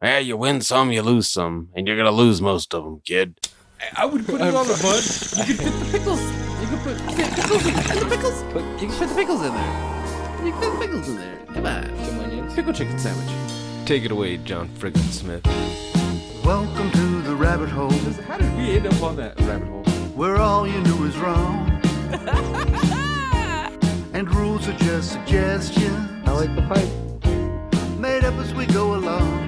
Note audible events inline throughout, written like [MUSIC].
Yeah, you win some, you lose some, and you're gonna lose most of them, kid. I would put it on a bun. You could fit the pickles. You could put fit pickles in fit the pickles. Put, you can fit the pickles in there. You can fit the pickles in there. Come on. Some onions. Pickle chicken sandwich. Take it away, John Friggin Smith. Welcome to the rabbit hole, How did we end up on that rabbit hole? where all you knew is wrong. [LAUGHS] and rules are just suggestions, I like the pipe. made up as we go along.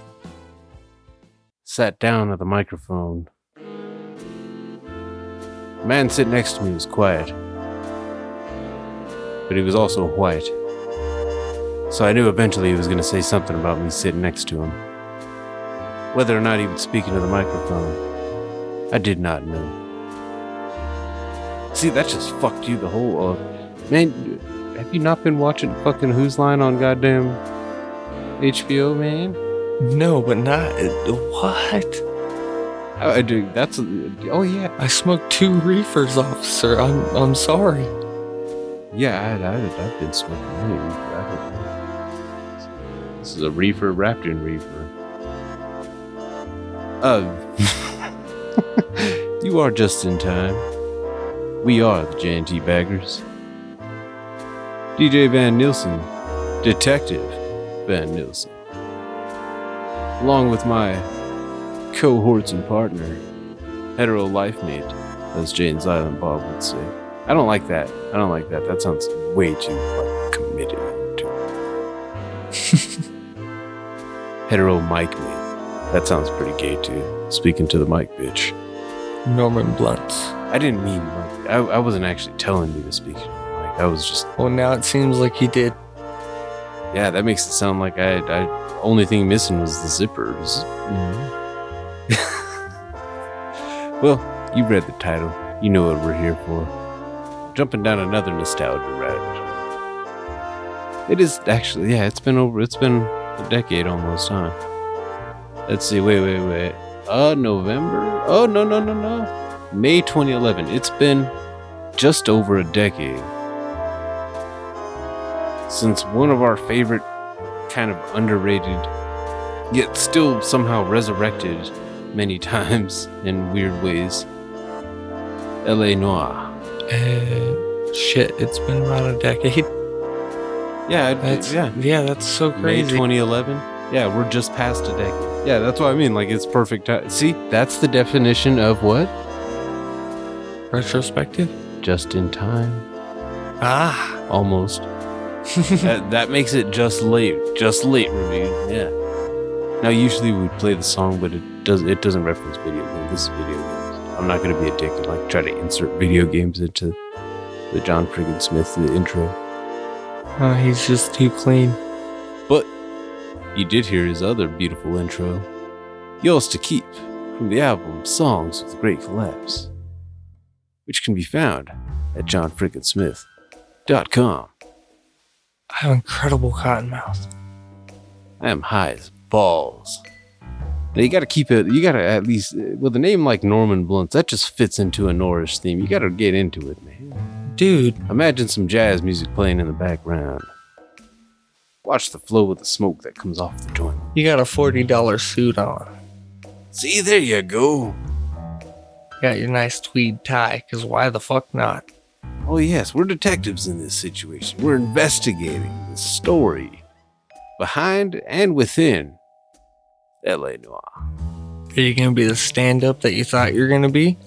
sat down at the microphone. The man sitting next to me was quiet, but he was also white. So I knew eventually he was going to say something about me sitting next to him. Whether or not he would speak into the microphone, I did not know. See, that just fucked you the whole. Uh, man, have you not been watching fucking Whose Line on goddamn HBO, man. No, but not. What? I, do. That's. Oh yeah. I smoked two reefers, officer. I'm I'm sorry. Yeah, I, I, I've been smoking many reefer. I don't know. This is a reefer wrapped in reefer. Uh, [LAUGHS] you are just in time. We are the J&T Baggers. DJ Van Nielsen, Detective Van Nielsen. Along with my cohorts and partner, hetero life mate, as Jay and Silent Bob would say. I don't like that. I don't like that. That sounds way too like committed to [LAUGHS] hetero mic me. That sounds pretty gay too. Speaking to the mic, bitch. Norman Blunt. I didn't mean like I, I wasn't actually telling you to speak to the mic. I was just Well, now it seems like he did. yeah. That makes it sound like I. I only thing missing was the zippers. [LAUGHS] well, you read the title. You know what we're here for. Jumping down another nostalgia rabbit. It is actually yeah. It's been over. It's been a decade almost, huh? Let's see. Wait, wait, wait. Uh, November. Oh no, no, no, no. May 2011. It's been just over a decade since one of our favorite kind of underrated yet still somehow resurrected many [LAUGHS] times in weird ways la noire Uh, shit, it's been about a decade. yeah That's yeah yeah, that's so crazy. may crazy. 2011 yeah we're just past a decade yeah that's what i mean like it's perfect ti- see that's the definition of what Retrospective. just in time Ah, almost [LAUGHS] that, that makes it just late just late review yeah. Now usually we play the song but it does it doesn't reference video games. This is video games. I'm not going to be a dick and like try to insert video games into the john friggin smith the intro. Oh, he's just too clean. but you did hear his other beautiful intro. Yours to keep from the album songs with the great collapse which can be found at johnfrickinsmith.com I have incredible cotton mouth. I am high as balls. Now you got to keep it. You got to at least with a name like Norman Blunts, that just fits into a Norrish theme. You got to get into it, man. Dude, Imagine some jazz music playing in the background. Watch the flow of the smoke that comes off the joint. you got a forty dollar suit on. See, there you go. Got your nice tweed tie, cause why the fuck not? Oh yes, we're detectives in this situation. We're investigating the story behind and within L.A. Noire. Are you gonna be the stand-up that you thought you were gonna be?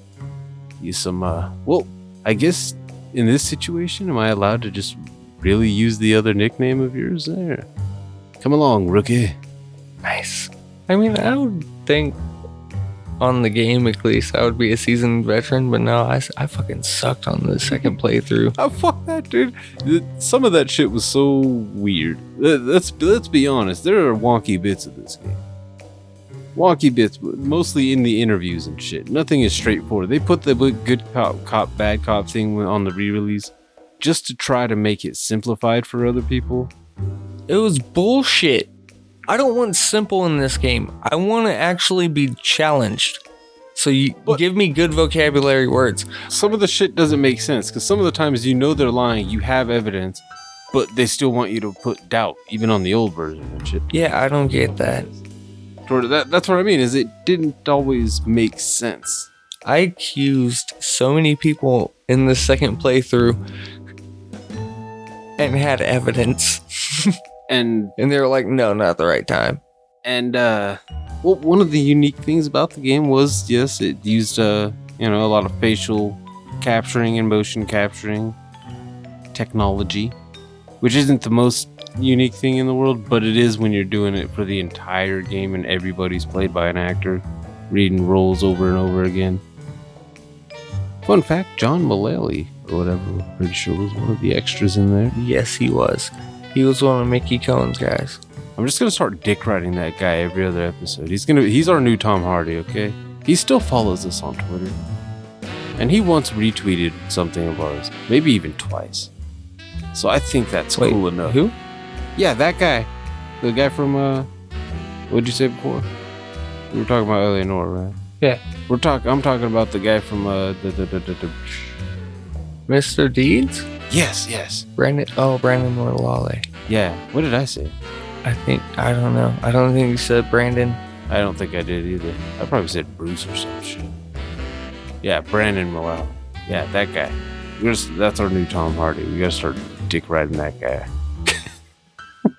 Use some. uh Well, I guess in this situation, am I allowed to just really use the other nickname of yours there? Come along, rookie. Nice. I mean, I would think on the game at least I would be a seasoned veteran, but no, I fucking sucked on the second playthrough. [LAUGHS] Oh fuck that, dude! Some of that shit was so weird. Let's let's be honest. There are wonky bits of this game. Wonky bits, mostly in the interviews and shit. Nothing is straightforward. They put the good cop, cop, bad cop thing on the re-release just to try to make it simplified for other people. It was bullshit. I don't want simple in this game. I want to actually be challenged. So you But- give me good vocabulary words. Some of the shit doesn't make sense because some of the times you know they're lying, you have evidence, but they still want you to put doubt, even on the old version and shit. Yeah, I don't get that. That, that's what I mean. Is it didn't always make sense. I accused so many people in the second playthrough and had evidence. [LAUGHS] And And they were like, no, not the right time. and uh well one of the unique things about the game was yes it used uh you know a lot of facial capturing and motion capturing technology which isn't the most unique thing in the world but it is when you're doing it for the entire game and everybody's played by an actor reading roles over and over again fun fact john mullally or whatever i'm pretty sure was one of the extras in there Yes, he was. He was one of Mickey Cohen's guys. I'm just gonna start dick riding that guy every other episode. He's gonna he's our new Tom Hardy, okay? He still follows us on Twitter. And he once retweeted something of ours, maybe even twice. So I think that's Wait, cool enough. Who? Yeah, that guy. The guy from uh what'd you say before? We were talking about L.A. Noire, right? Yeah. We're talking I'm talking about the guy from uh the, the, the, the, the Mr. Deeds? Yes, yes. Brandon. Oh, Brandon Molale. Yeah. What did I say? I think. I don't know. I don't think you said Brandon. I don't think I did either. I probably said Bruce or some shit. Yeah, Brandon Molale. Yeah, that guy. Just, that's our new Tom Hardy. We gotta start dick riding that guy. [LAUGHS]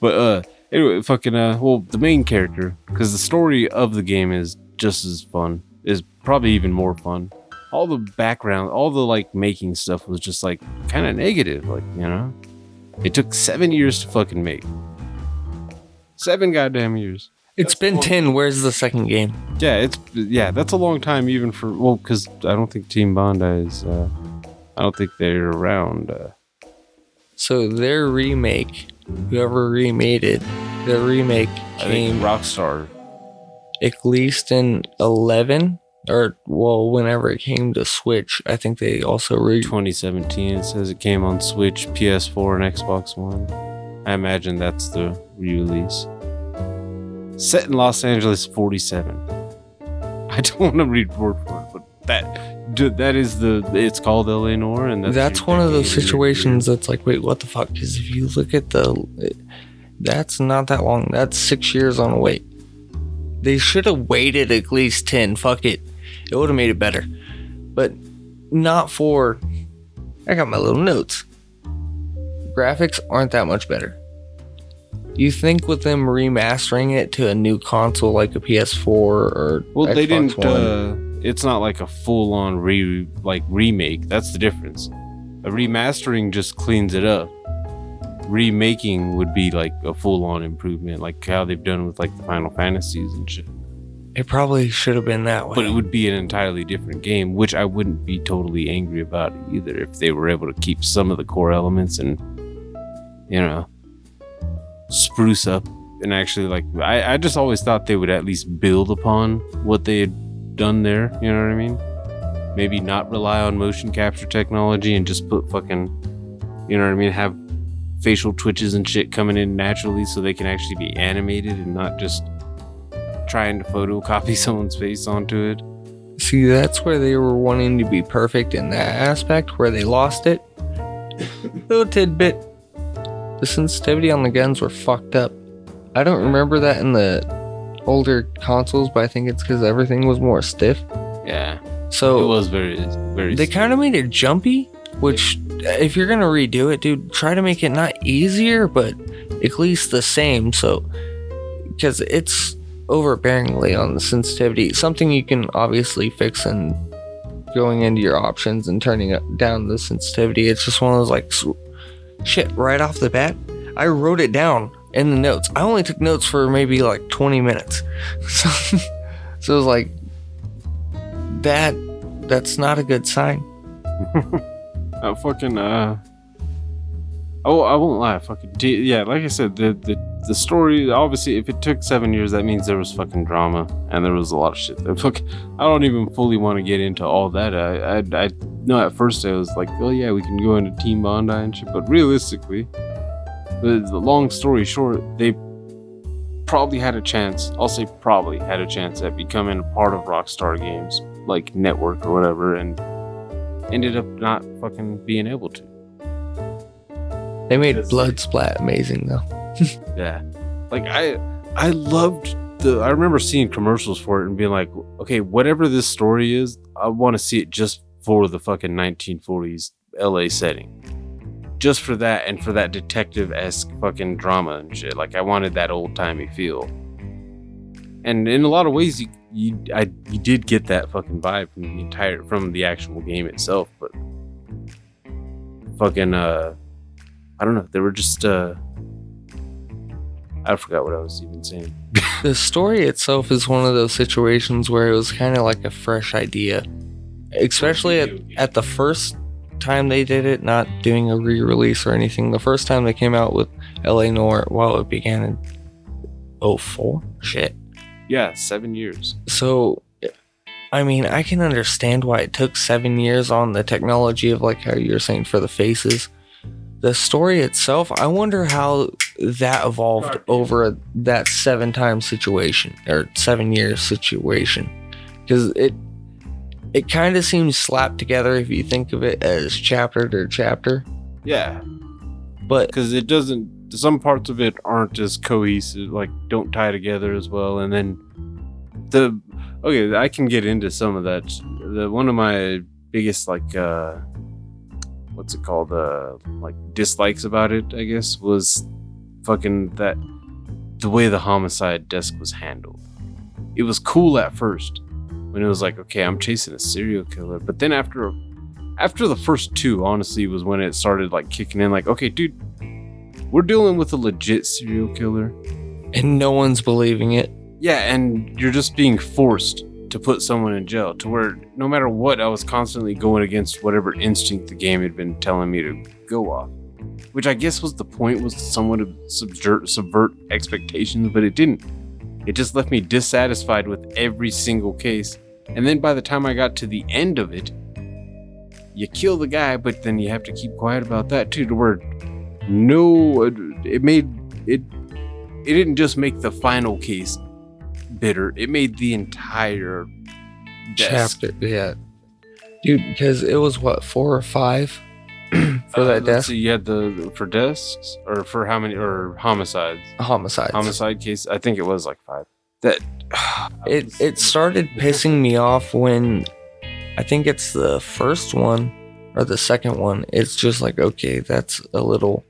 but uh, anyway, fucking uh, well, the main character, because the story of the game is just as fun, is probably even more fun. All the background, all the like making stuff was just like kind of negative, like you know. It took seven years to fucking make. Seven goddamn years. It's been 10. Where's the second game? Yeah, it's yeah, that's a long time even for well, because I don't think Team Bondi is. Uh, I don't think they're around. Uh, So their remake, whoever remade it, their remake I think came Rockstar. at least in 11 or well whenever it came to switch i think they also re 2017. It says it came on Switch, PS4, and Xbox One. I imagine that's the re-release. Set in Los Angeles, 47. I don't want to read word for it, but that dude, that is the. It's called L.A. Noire, and that's, that's, one of those situations that's like wait what the fuck because if you look at the that's not that long that's six years on a wait they should have waited at least 10 fuck it it would have made it better but not for i got my little notes graphics aren't that much better you think with them remastering it to a new console like a ps4 or Well, they Xbox didn't. One, Uh, it's not like a full-on re like remake. That's the difference. A remastering just cleans it up. Remaking would be like a full-on improvement, like how they've done with like the Final Fantasies and shit. It probably should have been that way But it would be an entirely different game, which I wouldn't be totally angry about either if they were able to keep some of the core elements and you know spruce up and actually like I, I just always thought they would at least build upon what they had done there, you know what I mean? Maybe not rely on motion capture technology and just put fucking you know what I mean, have facial twitches and shit coming in naturally so they can actually be animated and not just trying to photocopy [LAUGHS] someone's face onto it. See, that's where they were wanting to be perfect in that aspect, where they lost it. [LAUGHS] Little tidbit. The sensitivity on the guns were fucked up. I don't remember that in the older consoles, but I think it's because everything was more stiff. Yeah, So it was very, very. they kind of made it jumpy, which, if you're gonna redo it, dude, try to make it not easier, but at least the same. So, because it's overbearingly on the sensitivity. Something you can obviously fix and going into your options and turning down the sensitivity. It's just one of those like shit right off the bat. I wrote it down in the notes. I only took notes for maybe like 20 minutes. [LAUGHS] So, so it was like that that's not a good sign. [LAUGHS] Uh, fucking uh. Oh, I won't lie. Fucking d- yeah. Like I said, the, the the story. Obviously, if it took seven years, that means there was fucking drama and there was a lot of shit. That fuck, I don't even fully want to get into all that. I, I I know at first I was like, oh yeah, we can go into Team Bondi and shit. But realistically, the, the long story short, they probably had a chance. I'll say probably had a chance at becoming a part of Rockstar Games, like network or whatever, and ended up not fucking being able to. They made Blood Splat amazing though. [LAUGHS] Yeah. Like I I loved the I remember seeing commercials for it and being like, okay, whatever this story is, I want to see it just for the fucking 1940s LA setting. Just for that and for that detective esque fucking drama and shit. Like I wanted that old timey feel. And in a lot of ways you you I you did get that fucking vibe from the entire from the actual game itself, but fucking uh I don't know, they were just uh I forgot what I was even saying. [LAUGHS] The story itself is one of those situations where it was kind of like a fresh idea, especially at, at the first time they did it, not doing a re release or anything. The first time they came out with LA Noire, well, it began in 04? Shit. Yeah, seven years. So, I mean, I can understand why it took seven years on the technology of, like, how you're saying for the faces. The story itself, I wonder how that evolved over that seven time situation or seven year situation. Because it it kind of seems slapped together if you think of it as chapter to chapter. Yeah, But because it doesn't. Some parts of it aren't as cohesive, like don't tie together as well. And then the okay, I can get into some of that. The one of my biggest like uh what's it called uh like dislikes about it, I guess, was fucking that the way the homicide desk was handled. It was cool at first when it was like, okay, I'm chasing a serial killer, but then after after the first two, honestly, was when it started like kicking in. Like, okay, dude, we're dealing with a legit serial killer. and no one's believing it. Yeah, and you're just being forced to put someone in jail. To where no matter what, I was constantly going against whatever instinct the game had been telling me to go off. Which I guess was the point was to subvert, subvert expectations, but it didn't. It just left me dissatisfied with every single case. And then by the time I got to the end of it, you kill the guy, but then you have to keep quiet about that too. To where no, it made it. It didn't just make the final case bitter. It made the entire desk. Chapter, yeah. Dude, because it was what, four or five [CLEARS THROAT] for Uh, that desk? see, you had the for desks or for how many or homicides? Homicides. Homicide case. I think it was like five. That [SIGHS] It it started pissing me off when I think it's the first one or the second one. It's just like okay, that's a little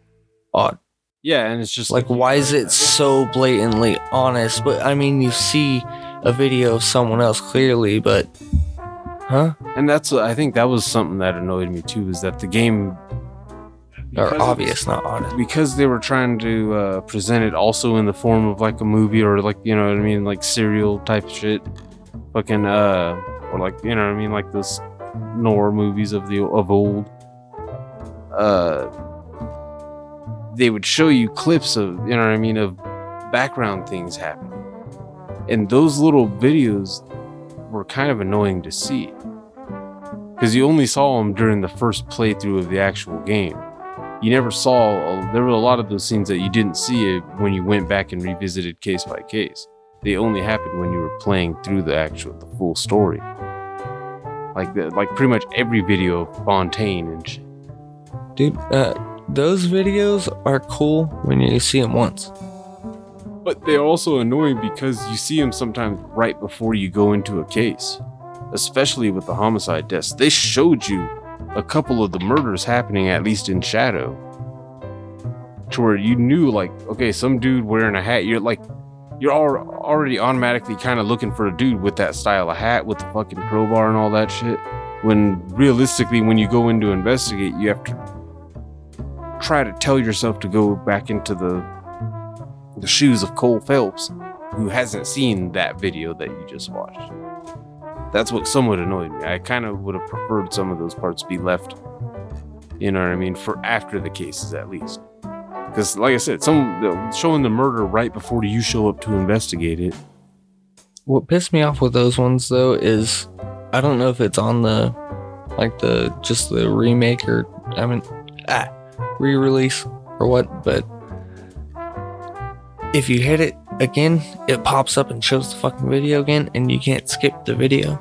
odd. Yeah, and it's just Like why is it so blatantly honest? But I mean, you see a video of someone else clearly, but huh? and that's I think that was something that annoyed me too. Is that the game Or because obvious, not honest. because they were trying to uh, present it also in the form of like a movie or like you know what I mean, like serial type shit, fucking uh, or like you know what I mean, like those noir movies of the of old. Uh, they would show you clips of you know what I mean of background things happening, and those little videos were kind of annoying to see because you only saw them during the first playthrough of the actual game. You never saw there were a lot of those scenes that you didn't see when you went back and revisited case by case. They only happened when you were playing through the actual the full story. Like the, like pretty much every video of fontaine and shit. Dude, uh, those videos are cool when you see them once. but they're also annoying because you see them sometimes right before you go into a case especially with the homicide deaths they showed you a couple of the murders happening at least in shadow to where you knew like okay some dude wearing a hat you're like you're al- already automatically kind of looking for a dude with that style of hat with the fucking crowbar and all that shit. When realistically, when you go in to investigate, you have to try to tell yourself to go back into the the shoes of Cole Phelps, who hasn't seen that video that you just watched. That's what somewhat annoyed me. I kind of would have preferred some of those parts be left. You know what I mean? For after the cases, at least. Because, like I said, some showing the murder right before you show up to investigate it. What pissed me off with those ones though is I don't know if it's on the like the just the remake or I mean ah re-release or what, but if you hit it again, it pops up and shows the fucking video again, and you can't skip the video.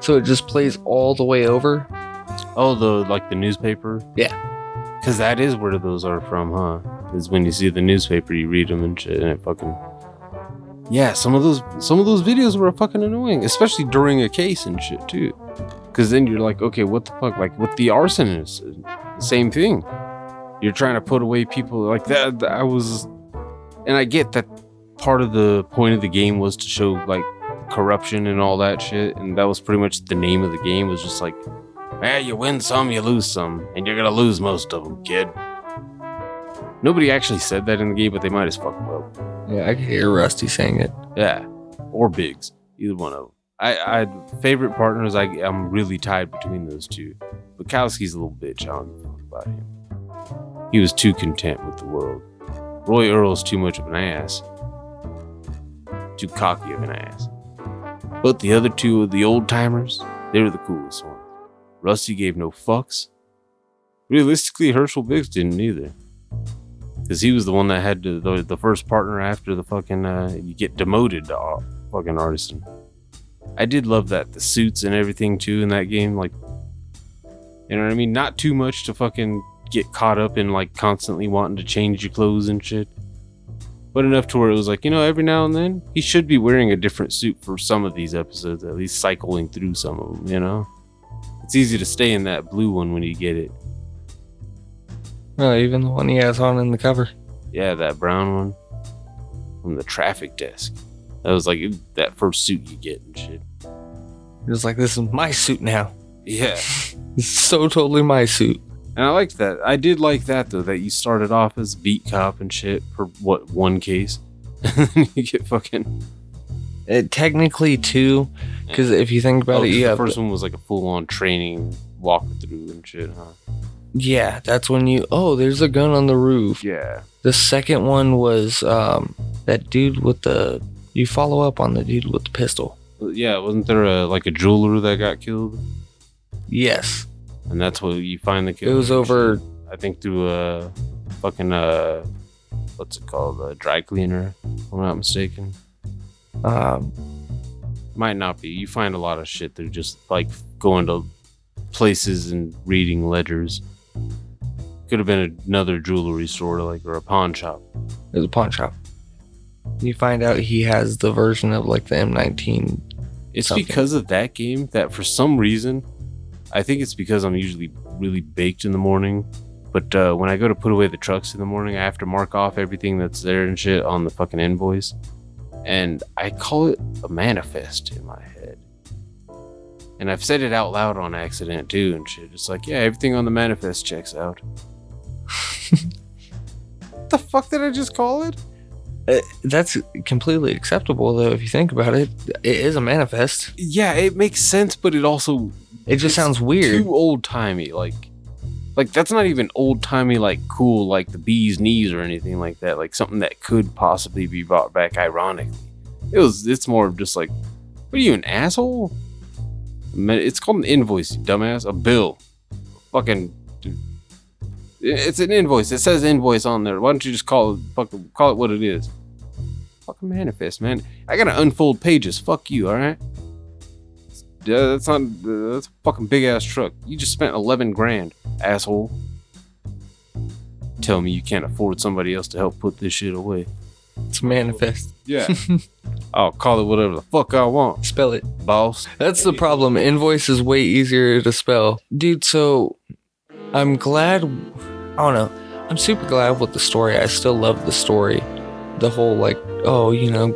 So it just plays all the way over. Oh, the like the newspaper. Yeah. Because that is where those are from, huh? Is when you see the newspaper, you read them and shit, and it fucking. Yeah, some of those some of those videos were fucking annoying, especially during a case and shit too. Because then you're like, okay, what the fuck? Like with the arsonist, same thing. You're trying to put away people like that. I was, and I get that part of the point of the game was to show like corruption and all that shit, and that was pretty much the name of the game. Was just like, eh, you win some, you lose some, and you're gonna lose most of them, kid. Nobody actually said that in the game, but they might as fuck well. Yeah, I can hear Rusty saying it. Yeah, or Biggs, either one of them. I, I favorite partners. I I'm really tied between those two. Bekowsky's a little bitch. I don't fuck about him. He was too content with the world. Roy Earle's too much of an ass. Too cocky of an ass. But the other two of the old timers, they were the coolest ones. Rusty gave no fucks. Realistically, Herschel Biggs didn't either. Because he was the one that had to, the, the first partner after the fucking, uh, you get demoted to uh, fucking arson. I did love that. The suits and everything too in that game. Like, you know what I mean? Not too much to fucking get caught up in like constantly wanting to change your clothes and shit. But enough to where it was like, you know, every now and then he should be wearing a different suit for some of these episodes, at least cycling through some of them, you know? It's easy to stay in that blue one when you get it. Well, even the one he has on in the cover. Yeah, that brown one from the traffic desk. That was like that first suit you get and shit. He was like, "This is my suit now. Yeah. [LAUGHS] It's so totally my suit." And I liked that. I did like that though, that you started off as beat cop and shit for what one case, [LAUGHS] and then you get fucking. It technically too, because if you think about Oh, it, yeah, the first one was like a full on training walkthrough and shit, huh? yeah, that's when you. Oh, there's a gun on the roof. Yeah. The second one was um that dude with the. You follow up on the dude with the pistol. Yeah, wasn't there a like a jeweler that got killed? Yes, And that's what you find the it was over. I think through a fucking uh, what's it called, a dry cleaner, if I'm not mistaken. Um, Might not be. You find a lot of shit through just like going to places and reading ledgers. Could have been another jewelry store, like or a pawn shop. it was a pawn shop. You find out he has the version of like the M19. It's Something. because of that game that for some reason, I think it's because I'm usually really baked in the morning. But uh, when I go to put away the trucks in the morning, I have to mark off everything that's there and shit on the fucking invoice. And I call it a manifest in my head. And I've said it out loud on accident too and shit. It's like, yeah, everything on the manifest checks out. what [LAUGHS] the fuck did I just call it? Uh, that's completely acceptable though if you think about it. It is a manifest. Yeah, it makes sense, but it also It just sounds weird. too old timey. Like, like that's not even old timey like cool like the bee's knees or anything like that. Like something that could possibly be brought back ironically. It was. It's more of just like, what are you an asshole? Man, It's called an invoice, you dumbass. A bill. fucking it's an invoice. It says invoice on there. Why don't you just call it call it what it is? Fucking manifest, man. I gotta unfold pages. Fuck you, alright? Yeah, that's not. Uh, that's a fucking big ass truck. You just spent eleven grand, asshole. Tell me you can't afford somebody else to help put this shit away. It's manifest. Yeah. [LAUGHS] I'll call it whatever the fuck I want, Spell it. boss. That's the problem. Invoice is way easier to spell. Dude, so I'm glad I don't know. I'm super glad with the story. I still love the story. The whole like, oh, you know,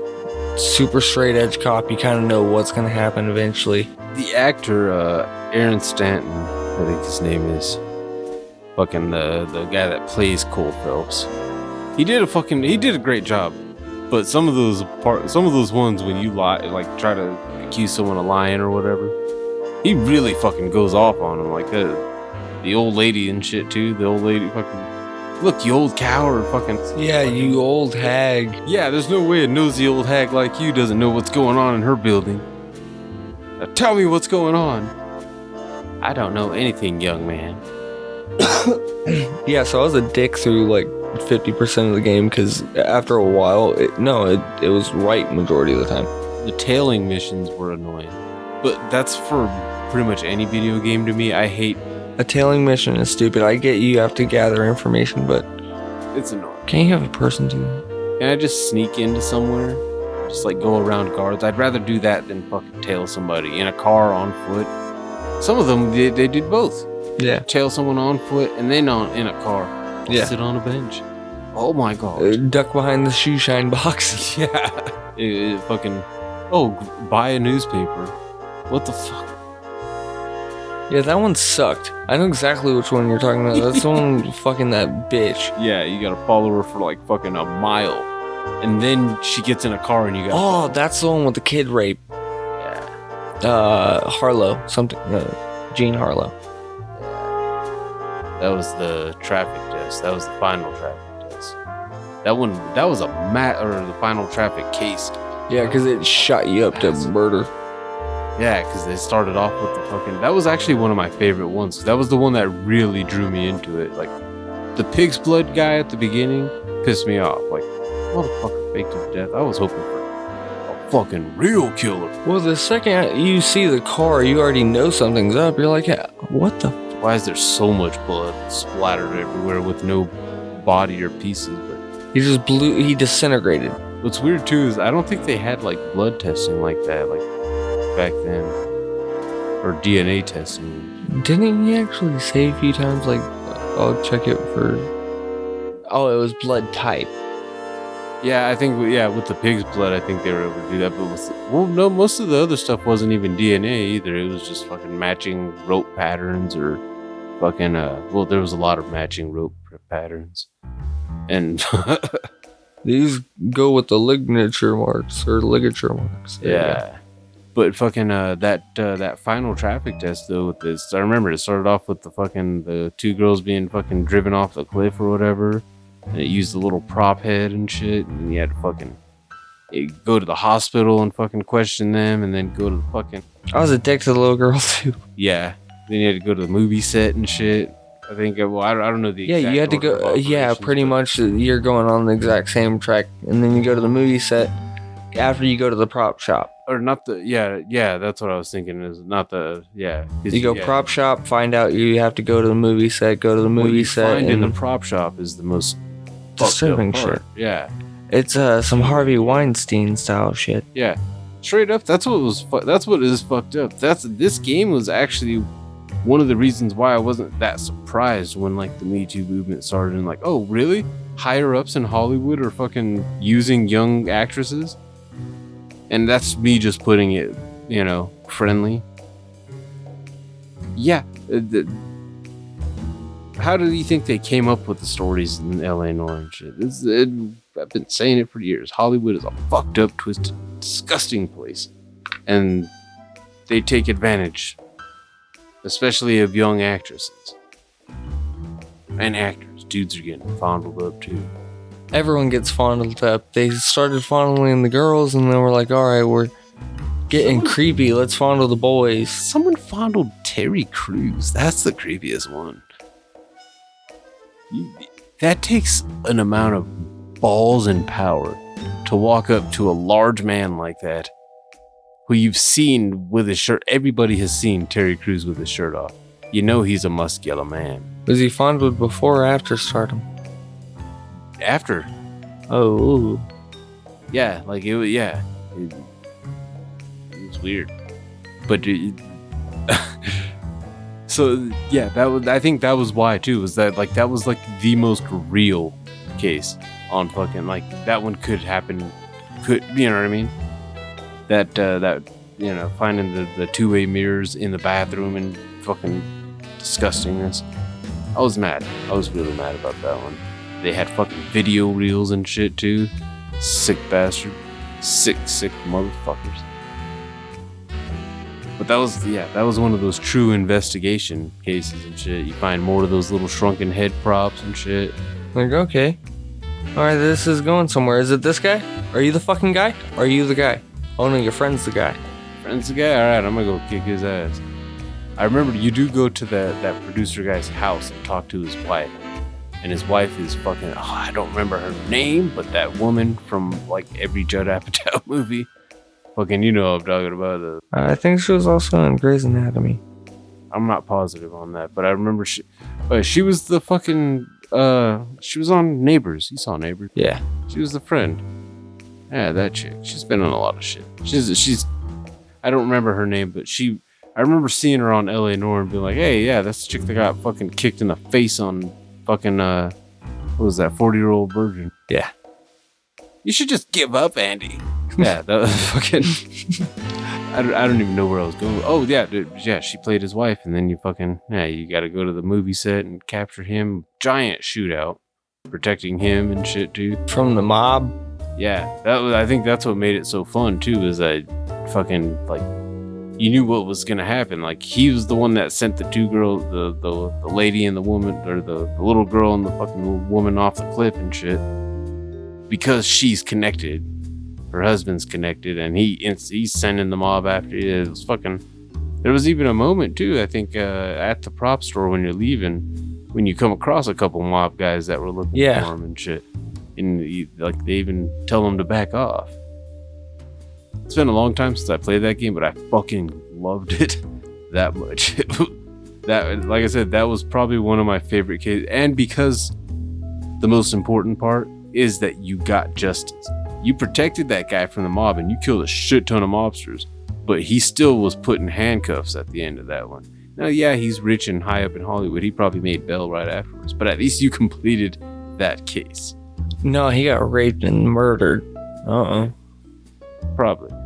super straight edge cop. You kind of know what's gonna happen eventually. The actor, uh, Aaron Stanton, I think his name is, fucking the the guy that plays Cole Phelps. He did a fucking he did a great job, but some of those part some of those ones when you lie like try to accuse someone of lying or whatever, he really fucking goes off on him like uh, the old lady and shit too. The old lady fucking look, you old cow or fucking Yeah, you old hag. yeah. There's no way a nosy old hag like you doesn't know what's going on in her building. Now tell me what's going on. I don't know anything, young man. [COUGHS] Yeah, so I was a dick through like 50% of the game because after a while, it, no, it, it was right majority of the time. The tailing missions were annoying, but that's for pretty much any video game to me. I hate A tailing mission is stupid. I get you have to gather information, but it's annoying. can't you have a person do that? Can I just sneak into somewhere? Just like go around guards? I'd rather do that than fucking tail somebody in a car on foot. Some of them they, they did both. Yeah. Tail someone on foot and then on in a car. Yeah. Sit on a bench. Oh my god. Uh, duck behind the shoe shine box. [LAUGHS] yeah. It, it fucking. Oh, buy a newspaper. What the fuck? Yeah, that one sucked. I know exactly which one you're talking about. [LAUGHS] That's the one fucking that bitch. Yeah, you gotta follow her for like fucking a mile. And then she gets in a car and you gotta. Oh, that's the one with the kid rape. Yeah. Uh, Harlow. Something. Uh, Gene Harlow. That was the traffic test. That was the final traffic test. That one, that was a mat or the final traffic case. Yeah, because it shot you up to murder. Yeah, because they started off with the fucking. That was actually one of my favorite ones. that was the one that really drew me into it. Like the pig's blood guy at the beginning pissed me off. Like motherfucker faked his death. I was hoping for a fucking real killer. Well, the second you see the car, you already know something's up. You're like, "Yeah, what the? Why is there so much blood splattered everywhere with no body or pieces? But He just blew. He disintegrated. What's weird too is I don't think they had like blood testing like that like back then, or DNA testing. Didn't he actually say a few times, like, I'll check it for. Oh, it was blood type. Yeah, I think yeah with the pig's blood I think they were able to do that, but with well no most of the other stuff wasn't even DNA either. It was just fucking matching rope patterns or fucking uh well there was a lot of matching rope patterns, and [LAUGHS] These go with the ligature marks or ligature marks. There. Yeah. But fucking uh that uh, that final traffic test though with this I remember it started off with the fucking the two girls being fucking driven off the cliff or whatever. And it used the little prop head and shit and you had to fucking eh, go to the hospital and fucking question them and then go to the fucking I was a dick to the little girl [LAUGHS] too. yeah. Then you had to go to the movie set and shit. I think uh, well I don't, I don't know the Yeah, you had to go. uh, yeah, pretty but- much. uh, You're going on the exact same track, and then you go to the movie set after you go to the prop shop. or not the yeah yeah that's what I was thinking is not the yeah You go yeah. prop shop, find out you have to go to the movie set. Go to the what movie you set, find in and the prop shop is the most fucked up disturbing part. shit. Yeah, It's uh some Harvey Weinstein style shit. yeah. Straight up, that's what was. Fu- that's what is fucked up. That's this game was actually one of the reasons why I wasn't that surprised when like the Me Too movement started and like, oh really? Higher ups in Hollywood are fucking using young actresses, and that's me just putting it, you know, friendly. Yeah. uh, the- how do you think they came up with the stories in L.A. Noire? It's, it, I've been saying it for years. Hollywood is a fucked up, twisted, disgusting place, and they take advantage, especially of young actresses and actors. Dudes are getting fondled up too. Everyone gets fondled up. They started fondling the girls, and then we're like, all right, we're getting creepy. Let's fondle the boys. Someone fondled Terry Crews. That's the creepiest one. That takes an amount of balls and power to walk up to a large man like that, who you've seen with his shirt. Everybody has seen Terry Crews with his shirt off. You know he's a muscular man. Was he fondled before or after stardom? After, Oh, yeah, like it. was- Yeah, it, was weird, but it, [LAUGHS] so yeah, that was. I think that was why too. Was that like that was like the most real case on fucking like that one could happen. Could you know what I mean? That uh, that you know finding the the two way mirrors in the bathroom and fucking disgustingness. I was mad. I was really mad about that one. They had fucking video reels and shit too. Sick bastard. Sick, sick motherfuckers. But that was yeah, that was one of those true investigation cases and shit. You find more of those little shrunken head props and shit. Like, okay. Alright, this is going somewhere. Is it this guy? Are you the fucking guy? Are you the guy? Oh no, your friend's the guy. Friend's the guy. All right, I'm gonna go kick his ass. I remember you do go to that that producer guy's house and talk to his wife, and his wife is fucking. Oh, I don't remember her name, but that woman from like every Judd Apatow [LAUGHS] movie. Fucking, you know what I'm talking about. Uh, I think she was also in Grey's Anatomy. I'm not positive on that, but I remember she. Uh, she was the fucking. Uh, she was on Neighbors. You saw Neighbors. Yeah. She was the friend. Yeah, that chick. She's been on a lot of shit. She's she's. I don't remember her name, but she. I remember seeing her on L.A. Noire and being like, "Hey, yeah, that's the chick that got fucking kicked in the face on fucking uh, what was that, forty year old virgin." Yeah. You should just give up, Andy. [LAUGHS] yeah, that was fucking. [LAUGHS] I don't, I don't even know where I was going. Oh yeah, dude, yeah, she played his wife, and then you fucking yeah, you got to go to the movie set and capture him. Giant shootout, protecting him and shit, dude. From the mob. Yeah, that was. I think that's what made it so fun too. Is that fucking like you knew what was gonna happen. Like he was the one that sent the two girls, the the, the lady and the woman, or the, the little girl and the fucking woman off the cliff and shit, because she's connected. Her husband's connected, and he he's sending the mob after you. It was fucking. There was even a moment too. I think uh, at the prop store when you're leaving, when you come across a couple mob guys that were looking Yeah. for him and shit, and you, like they even tell them to back off. It's been a long time since I played that game, but I fucking loved it [LAUGHS] that much. [LAUGHS] that, like I said, that was probably one of my favorite cases, and because the most important part is that you got justice. You protected that guy from the mob, and you killed a shit ton of mobsters, but he still was put in handcuffs at the end of that one. Now, yeah, he's rich and high up in Hollywood. He probably made bail right afterwards, but at least you [LAUGHS] completed that case. No, he got raped and murdered. Uh uh Probably.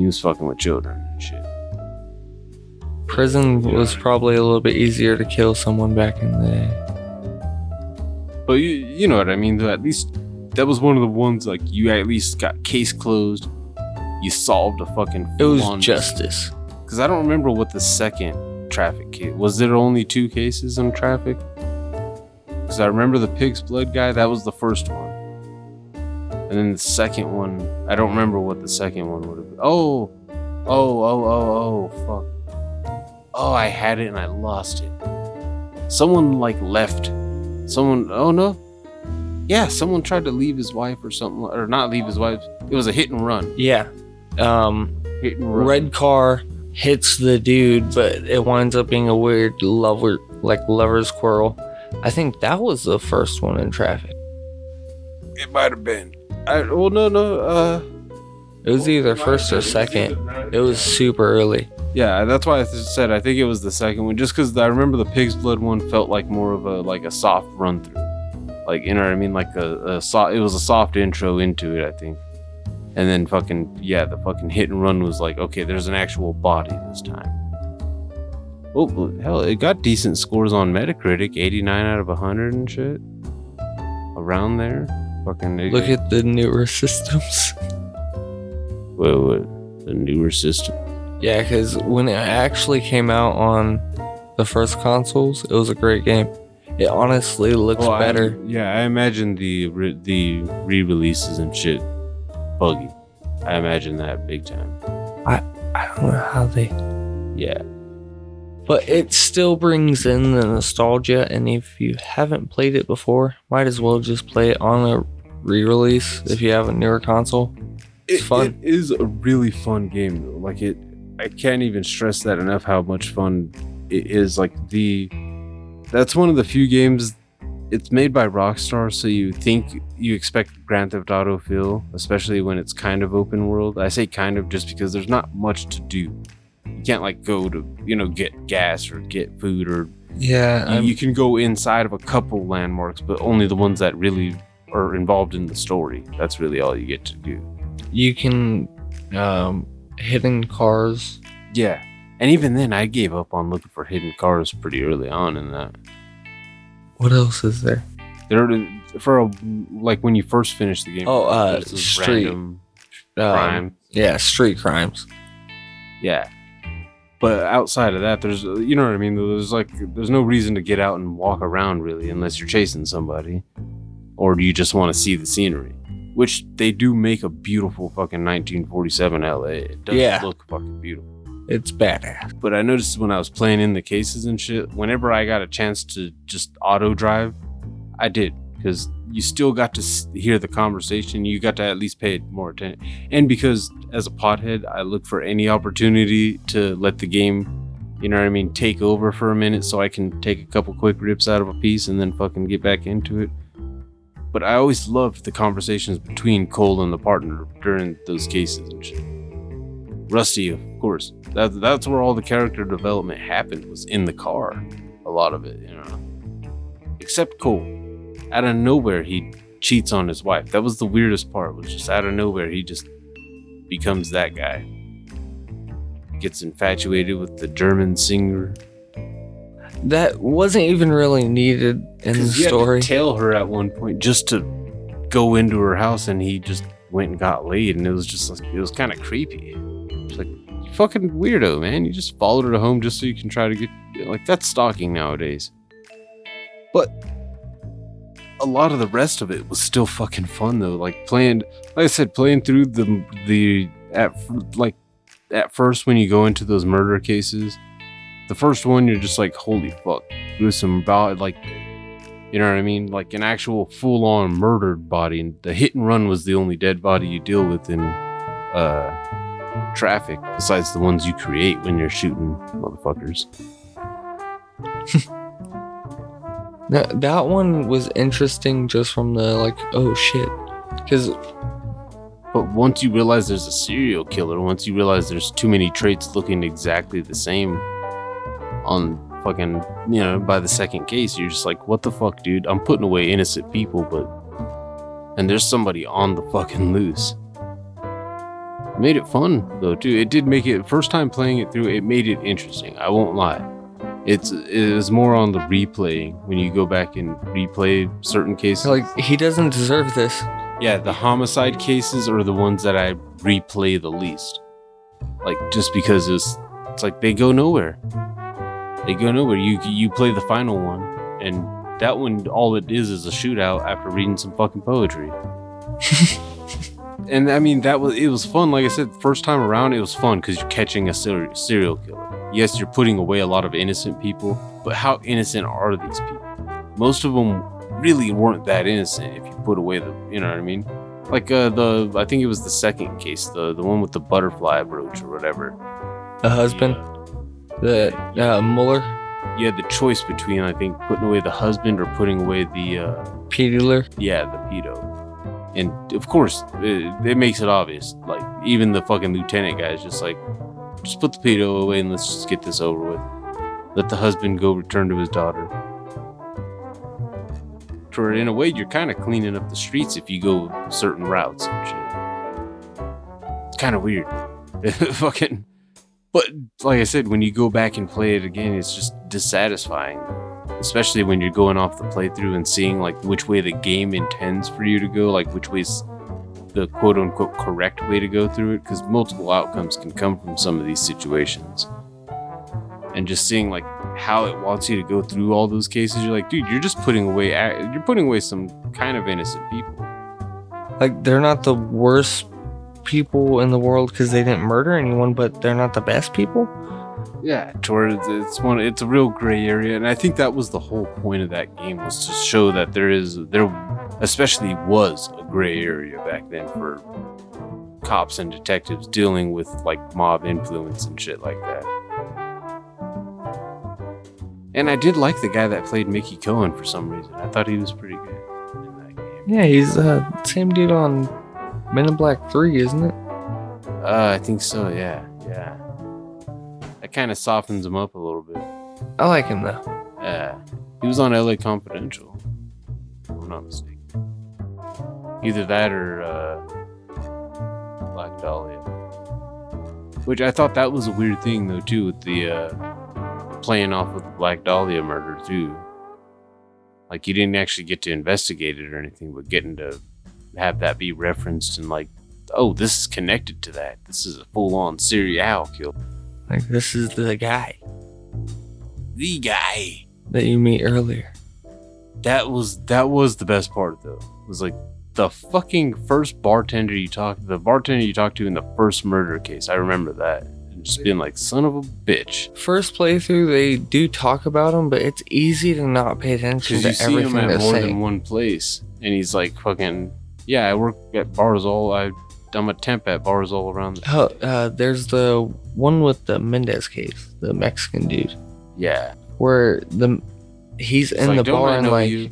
He was fucking with children and shit. Prison was probably a little bit easier to kill someone back in the day. But you, you know what I mean. though, At least that was one of the ones like you at least got case closed. You solved a fucking. It was justice. Because I don't remember what the second traffic case was. There only two cases on traffic. Because I remember the pig's blood guy. That was the first one. And then the second one, I don't remember what the second one would have been. Oh, oh, oh, oh, oh, fuck. Oh, I had it and I lost it. Someone like left. Someone. Oh no. Yeah, someone tried to leave his wife or something, or not leave his wife. It was a hit and run. Yeah. Um, Hit and run. red car hits the dude, but it winds up being a weird lover, like lover's quarrel. I think that was the first one in traffic. It might have been. I, well, no, no. Uh, It was either first or second. It was super early. yeah, that's why I said I think it was the second one, just because I remember the pig's blood one felt like more of a like a soft run through, like you know what I mean, like a, a soft. It was a soft intro into it, I think, and then fucking yeah, the fucking hit and run was like okay, there's an actual body this time. Oh hell, it got decent scores on Metacritic, 89 out of 100 and shit, around there. Fucking Look at the newer systems. [LAUGHS] what, what, the newer system. Yeah, because when it actually came out on the first consoles, it was a great game. It honestly looks Well, I- better. yeah, I imagine the re- the re-releases and shit buggy. I imagine that big time. I I don't know how they. Yeah, But it still brings in the nostalgia, and if you haven't played it before, might as well just play it on a re-release if you have a newer console. It's it, fun. It is a really fun game though. Like it, I can't even stress that enough. How much fun it is. Like the, that's one of the few games. It's made by Rockstar, so you think you expect Grand Theft Auto feel, especially when it's kind of open world. I say kind of just because there's not much to do. You can't like go to you know get gas or get food or Yeah, You, you can go inside of a couple landmarks, but only the ones that really are involved in the story. That's really all you get to do. you can um, hidden cars. Yeah. And even then, I gave up on looking for hidden cars pretty early on in that. What else is there? There, for a, like when you first finish the game. Oh, uh, street. random Um, crime. Yeah, street crimes. Yeah. But outside of that, there's, you know what I mean? There's like, there's no reason to get out and walk around really unless you're chasing somebody or do you just want to see the scenery? Which they do make a beautiful fucking 1947 LA. It does Yeah. look fucking beautiful. It's badass. But I noticed when I was playing in the cases and shit, whenever I got a chance to just auto drive, I did because you still got to hear the conversation. You got to at least pay more attention. And because as a pothead, I look for any opportunity to let the game, you know what I mean, take over for a minute so I can take a couple quick rips out of a piece and then fucking get back into it. But I always loved the conversations between Cole and the partner during those cases and shit. Rusty, of course. That, that's where all the character development happened was in the car. A lot of it, you know. Except Cole. Out of nowhere, he cheats on his wife. That was the weirdest part. Was just out of nowhere, he just becomes that guy. Gets infatuated with the German singer. That wasn't even really needed in the had to story. tell her at one point just to go into her house, and he just went and got laid, and it was just like it was kind of creepy. It's like you fucking weirdo, man. You just followed her home just so you can try to get like that's stalking nowadays. But a lot of the rest of it was still fucking fun though. Like playing, like I said, playing through the the at like at first when you go into those murder cases, the first one you're just like, holy fuck, gruesome about like you know what I mean? Like an actual full on murdered body. And the hit and run was the only dead body you deal with in uh, traffic, besides the ones you create when you're shooting motherfuckers. [LAUGHS] That, that one was interesting just from the like, oh shit. Because But once you realize there's a serial killer, once you realize there's too many traits looking exactly the same on fucking, you know, by the second case, you're just like, what the fuck, dude? I'm putting away innocent people, but. And there's somebody on the fucking loose. Made it fun, though, too. It did make it, first time playing it through, it made it interesting. I won't lie. It's it is more on the replaying when you go back and replay certain cases. like he doesn't deserve this. Yeah, the homicide cases are the ones that I replay the least. Like just because it's it's like they go nowhere. They go nowhere. You you play the final one, and that one all it is is a shootout after reading some fucking poetry. [LAUGHS] and I mean that was it was fun. Like I said, first time around it was fun because you're catching a ser- serial killer. Yes, you're putting away a lot of innocent people, but how innocent are these people? Most of them really weren't that innocent if you put away the, you know what I mean? Like uh, the, I think it was the second case, the the one with the butterfly brooch or whatever. The husband, the uh, Mueller, You had the choice between, I think, putting away the husband or putting away the, uh, Peter. yeah, the pedo. And of course, it, it makes it obvious. Like even the fucking lieutenant guy is just like, just put the pedo away and let's just get this over with. Let the husband go return to his daughter. For in a way, you're kind of cleaning up the streets if you go certain routes and shit. It's kind of weird. [LAUGHS] fucking. But like I said, when you go back and play it again, it's just dissatisfying especially when you're going off the playthrough and seeing like which way the game intends for you to go, like which way's the quote unquote correct way to go through it, because multiple outcomes can come from some of these situations. And just seeing like how it wants you to go through all those cases, you're like, dude, you're just putting away, you're putting away some kind of innocent people. Like they're not the worst people in the world because they didn't murder anyone, but they're not the best people. Yeah, towards it's one. It's a real gray area, and I think that was the whole point of that game was to show that there is there, especially was a gray area back then for cops and detectives dealing with like mob influence and shit like that. And I did like the guy that played Mickey Cohen for some reason. I thought he was pretty good in that game. Yeah, he's uh same dude on Men in Black Three, isn't it? Uh, I think so. Yeah, yeah. That kind of softens him up a little bit. I like him though. Yeah, he was on LA Confidential. If I'm not mistaken. Either that or uh, Black Dahlia. Which I thought that was a weird thing though too, with the uh, playing off with the Black Dahlia murder too. Like you didn't actually get to investigate it or anything, but getting to have that be referenced and like, oh, this is connected to that. This is a full-on serial kill. Like this is the guy The guy. that you meet earlier. That was that was the best part though. It was like the fucking first bartender you talked the bartender you talked to in the first murder case. I remember that. And just being like, son of a bitch. First playthrough, they do talk about him, but it's easy to not pay attention Because to you see everything him at more saying. than one place. And he's like fucking Yeah, I work at bars all. I I'm a temp at bars all around the Oh, uh, there's the one with the Mendez case, the Mexican dude, Yeah. where the he's It's in like, the bar and like, you?"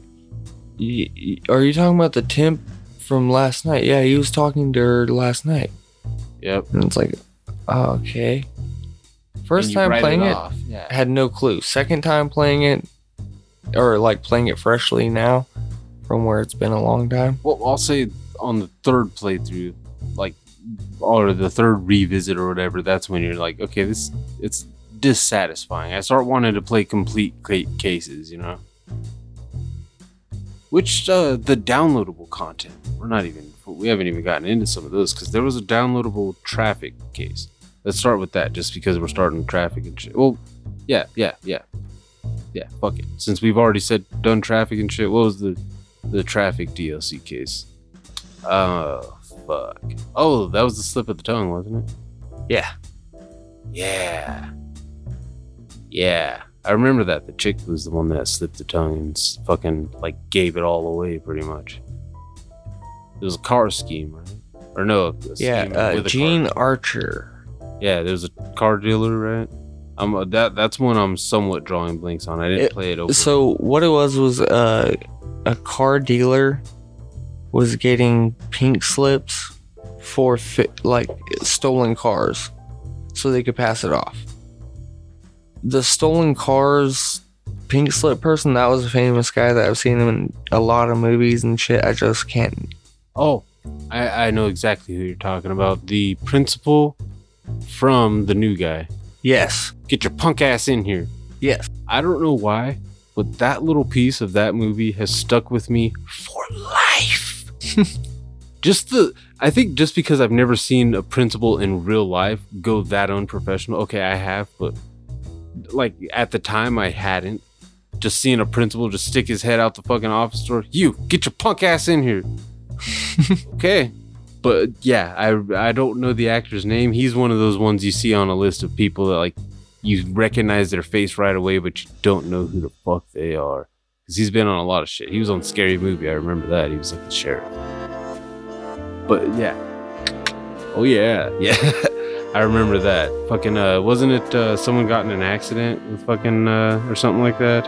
y- y- are you talking about the temp from last night? Yeah, he was talking to her last night, Yep. and it's like, oh, okay. First time playing it, off. Yeah. had no clue. Second time playing it, or like playing it freshly now, from where it's been a long time. Well, I'll say on the third playthrough, like, or the third revisit or whatever, that's when you're like, okay, this it's dissatisfying. I start wanting to play complete cases, you know. Which uh, the downloadable content, we're not even, we haven't even gotten into some of those because there was a downloadable traffic case. Let's start with that, just because we're starting traffic and shit. Well, yeah, yeah, yeah, yeah. Fuck it. Since we've already said done traffic and shit, what was the the traffic DLC case? Oh fuck. Oh, that was the slip of the tongue, wasn't it? Yeah, Yeah. Yeah. I remember that. The chick was the one that slipped the tongue and fucking like gave it all away pretty much. It was a car scheme, right? Or no, a yeah. scheme Uh, with a Gene. Archer. Yeah, there's a car dealer, right? I'm uh, that that's one I'm somewhat drawing blinks on. I didn't It- play it over. So what it was was uh, a car dealer was getting pink slips for fi- like stolen cars, so they could pass it off. The stolen cars pink slip person that was a famous guy that I've seen him in a lot of movies and shit. I just can't. Oh, I, I know exactly who you're talking about. The principal from the new guy. Yes, Get your punk ass in here. yes. I don't know why, but that little piece of that movie has stuck with me for life. [LAUGHS] just the, I think just because I've never seen a principal in real life go that unprofessional. Okay, I have, but like at the time I hadn't. Just seeing a principal just stick his head out the fucking office door. You get your punk ass in here. [LAUGHS] okay. But yeah, I I don't know the actor's name. He's one of those ones you see on a list of people that like you recognize their face right away, but you don't know who the fuck they are. Because he's been on a lot of shit. He was on Scary Movie. I remember that. He was like the sheriff. But yeah. Oh yeah, [LAUGHS] yeah. I remember that. Fucking uh, wasn't it uh, someone got in an accident with fucking uh, or something like that?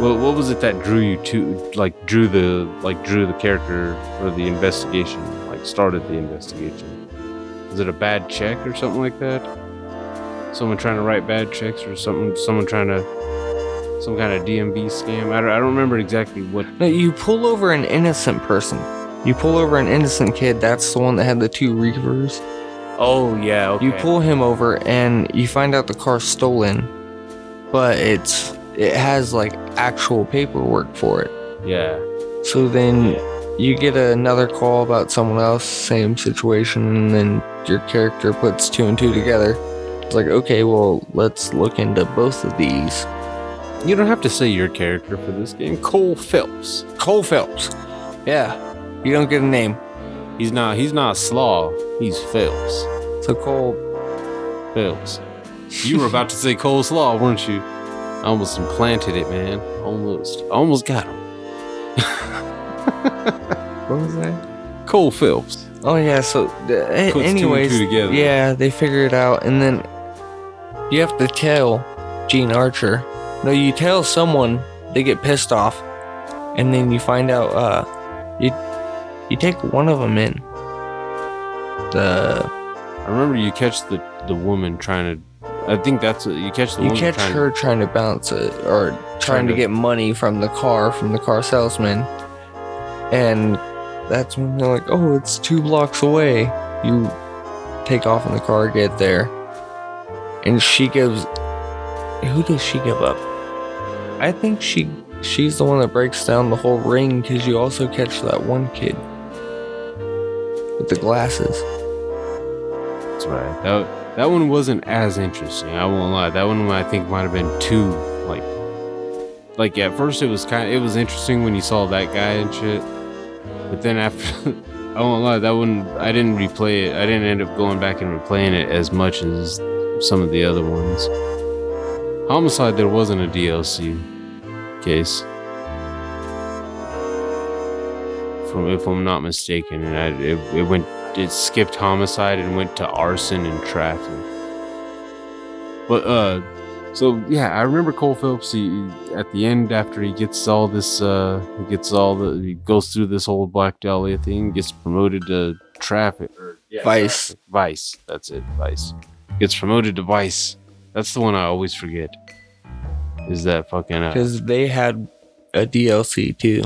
Well, what was it that drew you to like drew the like drew the character for the investigation? Like started the investigation? Was it a bad check or something like that? Someone trying to write bad checks or something? Someone trying to some kind of DMV scam? I don't, I don't remember exactly what. No, you pull over an innocent person. You pull over an innocent kid. That's the one that had the two reavers. Oh yeah, okay. You pull him over and you find out the car's stolen, but it's it has like actual paperwork for it. Yeah, So then you get another call about someone else, same situation, and then your character puts two and two together. It's like, okay, well, let's look into both of these. You don't have to say your character for this game. Cole Phelps. Cole Phelps. Yeah, you don't get a name. He's not. He's not Slaw. He's Phelps. So Cole, Phelps. You were about to say Cole Slaw, weren't you? I almost implanted it, man. Almost. Almost got him. [LAUGHS] what was that? Cole Phelps. Oh yeah, so uh, Puts two anyways, two together. yeah, they figure it out, and then you have to tell Gene Archer. No, you tell someone, they get pissed off, and then you find out. Uh, you you take one of them in. The I remember you catch the the woman trying to. I think that's what you catch the You woman catch trying- her trying to bounce it or trying, to, to- get money from the car from the car salesman, and that's when they're like, "Oh, it's two blocks away." You take off in the car, get there, and she gives. Who does she give up? I think she she's the one that breaks down the whole ring because you also catch that one kid with the glasses. That's right. That that one wasn't as interesting. I won't lie. That one I think might have been too like like at first it was kind of it was interesting when you saw that guy and shit. But then after [LAUGHS] I won't lie, that one I didn't replay it. I didn't end up going back and replaying it as much as some of the other ones. Homicide there wasn't a DLC case. From if I'm not mistaken, and I, it, it went it skipped homicide and went to arson and traffic. But uh, so yeah, I remember Cole Phelps. He at the end after he gets all this, uh, he gets all the, he goes through this whole Black Dahlia thing, gets promoted to traffic or yeah, Vice. traffic. Vice. That's it. Vice. Gets promoted to Vice. That's the one I always forget. Is that fucking uh, Because they had a DLC too.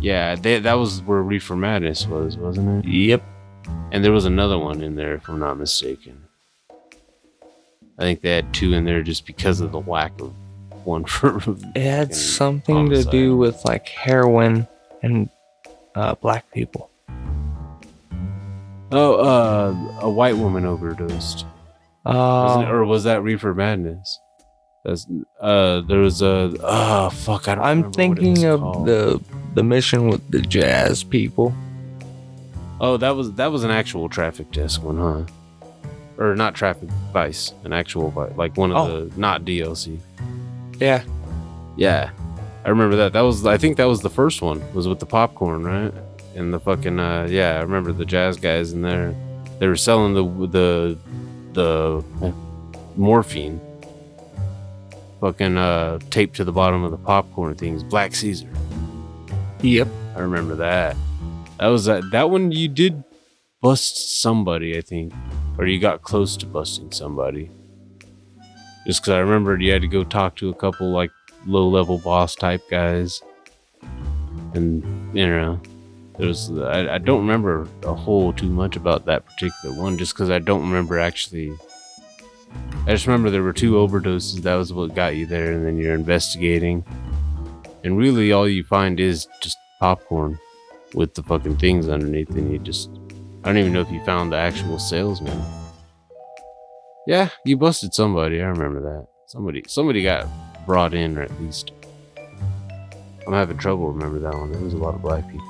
yeah? They, that was where Reefer Madness was, wasn't it? Yep. And there was another one in there, if I'm not mistaken. I think they had two in there just because of the lack of one [LAUGHS] for. It had something to do with like heroin and uh, black people. Oh, uh, a white woman overdosed, Uh, or was that Reefer Madness? That's uh, there was a oh fuck, I don't. I'm remember what it thinking of called. the the mission with the jazz people. Oh, that was that was an actual traffic desk one, huh? Or not traffic vice, an actual vice, like one of Oh. the not DLC. Yeah, Yeah, I remember that. That was I think that was the first one. Was with the popcorn, right? And the fucking uh, yeah, I remember the jazz guys in there. They were selling the the the morphine. Fucking uh, taped to the bottom of the popcorn things. Black Caesar. yep. I remember that. That was that. That one you did bust somebody, I think, or you got close to busting somebody. Just because I remembered you had to go talk to a couple like low level boss type guys, and you know, there was I, I don't remember a whole too much about that particular one, just because I don't remember actually. I just remember there were two overdoses. That was what got you there, and then you're investigating. And really, all you find is just popcorn with the fucking things underneath, and you just. I don't even know if you found the actual salesman. Yeah, you busted somebody. I remember that. Somebody, somebody got brought in, or at least. I'm having trouble remember that one. There was a lot of black people.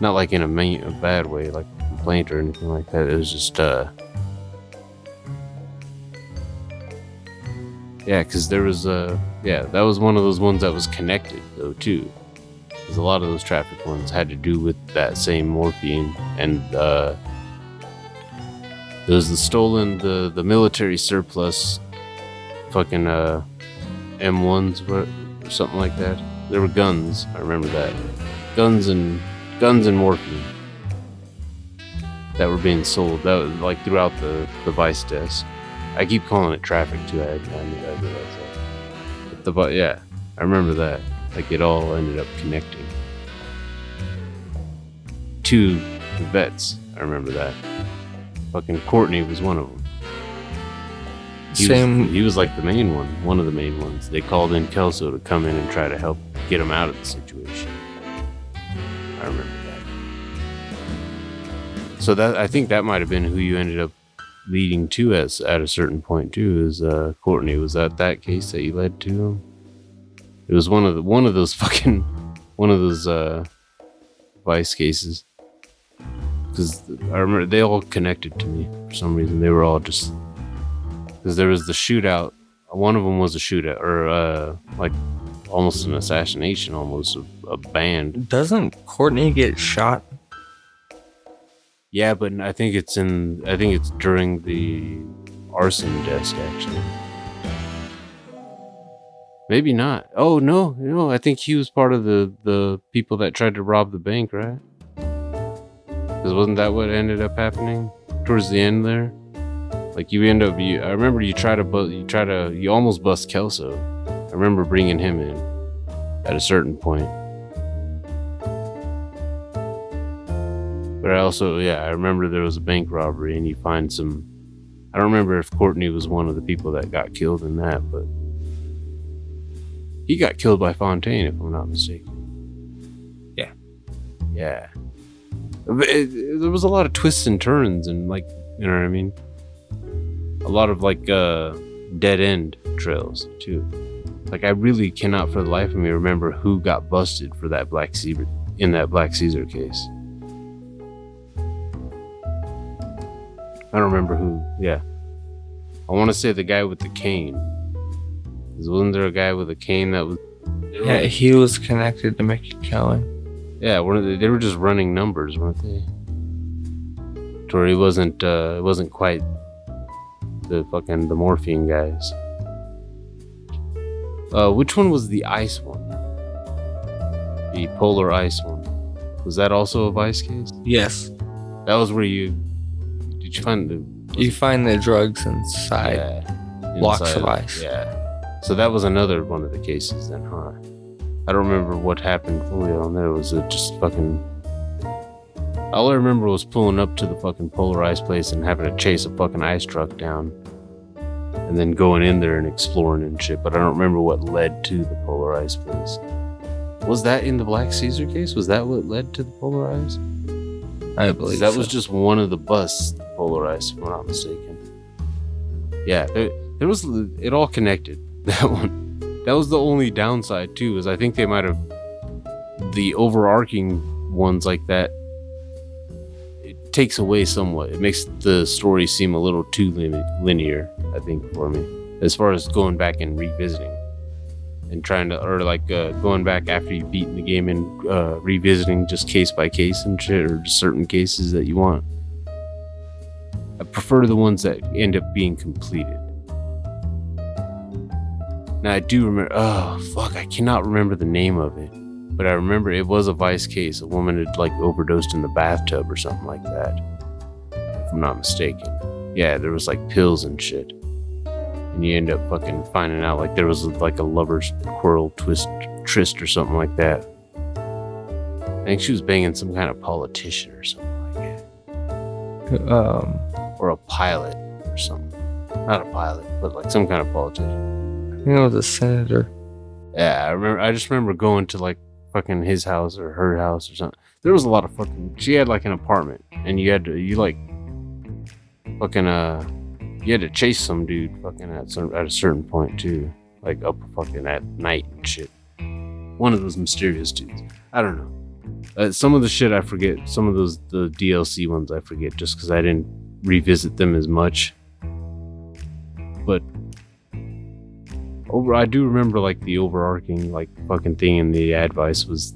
Not like in a, main, a bad way, like a complaint or anything like that. It was just, uh. Yeah, because there was uh yeah, that was one of those ones that was connected though too. Because a lot of those traffic ones had to do with that same morphine and uh there was the stolen the the military surplus fucking uh M1s or, or something like that. There were guns, I remember that. Guns and guns and morphine that were being sold. That was like throughout the the vice desk. I keep calling it traffic too. I, I, I realize that. But the but yeah, I remember that. Like it all ended up connecting. to the vets. I remember that. Fucking Courtney was one of them. He Same. Was, he was like the main one, one of the main ones. They called in Kelso to come in and try to help get him out of the situation. I remember that. So that I think that might have been who you ended up leading to as at a certain point too. Is uh, Courtney? Was that that case that you led to? It was one of the one of those [LAUGHS] fucking one of those uh, vice cases. Because I remember they all connected to me for some reason. They were all just because there was the shootout. One of them was a shootout, or uh, like almost an assassination, almost a, a band. Doesn't Courtney get shot? Yeah, but I think it's in. I think it's during the arson desk actually. Maybe not. Oh no, no. I think he was part of the the people that tried to rob the bank, right? Because wasn't that what ended up happening towards the end there? Like you end up, you, I remember you try to, bu- you try to, you almost bust Kelso. I remember bringing him in at a certain point. But I also, yeah, I remember there was a bank robbery and you find some. I don't remember if Courtney was one of the people that got killed in that, but he got killed by Fontaine, if I'm not mistaken. Yeah. Yeah. It- it- there was a lot of twists and turns, and like, you know what I mean? A lot of like uh, dead end trails, too. Like, I really cannot for the life of me remember who got busted for that Black Caesar in that Black Caesar case. I don't remember who. Yeah, I want to say the guy with the cane. Wasn't there a guy with a cane that was? Yeah, he was connected to Mickey Cohen. Yeah, one of the, they were just running numbers, weren't they? Where he wasn't. Uh, it wasn't quite the fucking the morphine guys. Uh, which one was the ice one? The polar ice one. Was that also a vice case? Yes. That was where you. Did you find the You find the drugs inside. yeah, blocks of ice. Yeah. So that was another one of the cases then, huh? I don't remember what happened fully on there. It was it just fucking? All I remember was pulling up to the fucking polar ice place and having to chase a fucking ice truck down, and then going in there and exploring and shit. But I don't remember what led to the polar ice place. Was that in the Black Caesar case? Was that what led to the polar ice? I believe that so. was just one of the busts polar ice, if I'm not mistaken. Yeah, there, there was it all connected. [LAUGHS] That one, that was the only downside too. Is I think they might have the overarching ones like that. It takes away somewhat. It makes the story seem a little too linear. I think for me, as far as going back and revisiting and trying to, or like uh, going back after you've beaten the game and uh, revisiting just case by case and shit, or just certain cases that you want. I prefer the ones that end up being completed. Now I do remember. Oh fuck, I cannot remember the name of it, but I remember it was a vice case. A woman had like overdosed in the bathtub or something like that, if I'm not mistaken. Yeah, there was like pills and shit, and you end up fucking finding out like there was like a lovers quarrel twist tryst or something like that. I think she was banging some kind of politician or something like that Um, or a pilot or something. Not a pilot, but like some kind of politician. It was a senator. Yeah, I remember. I just remember going to like fucking his house or her house or something. There was a lot of fucking. She had like an apartment, and you had to you like fucking uh you had to chase some dude fucking at some at a certain point too, like up fucking at night and shit. One of those mysterious dudes. I don't know. Uh, some of the shit I forget. Some of those the DLC ones I forget just because I didn't revisit them as much. But over, I do remember like the overarching like fucking thing in the advice was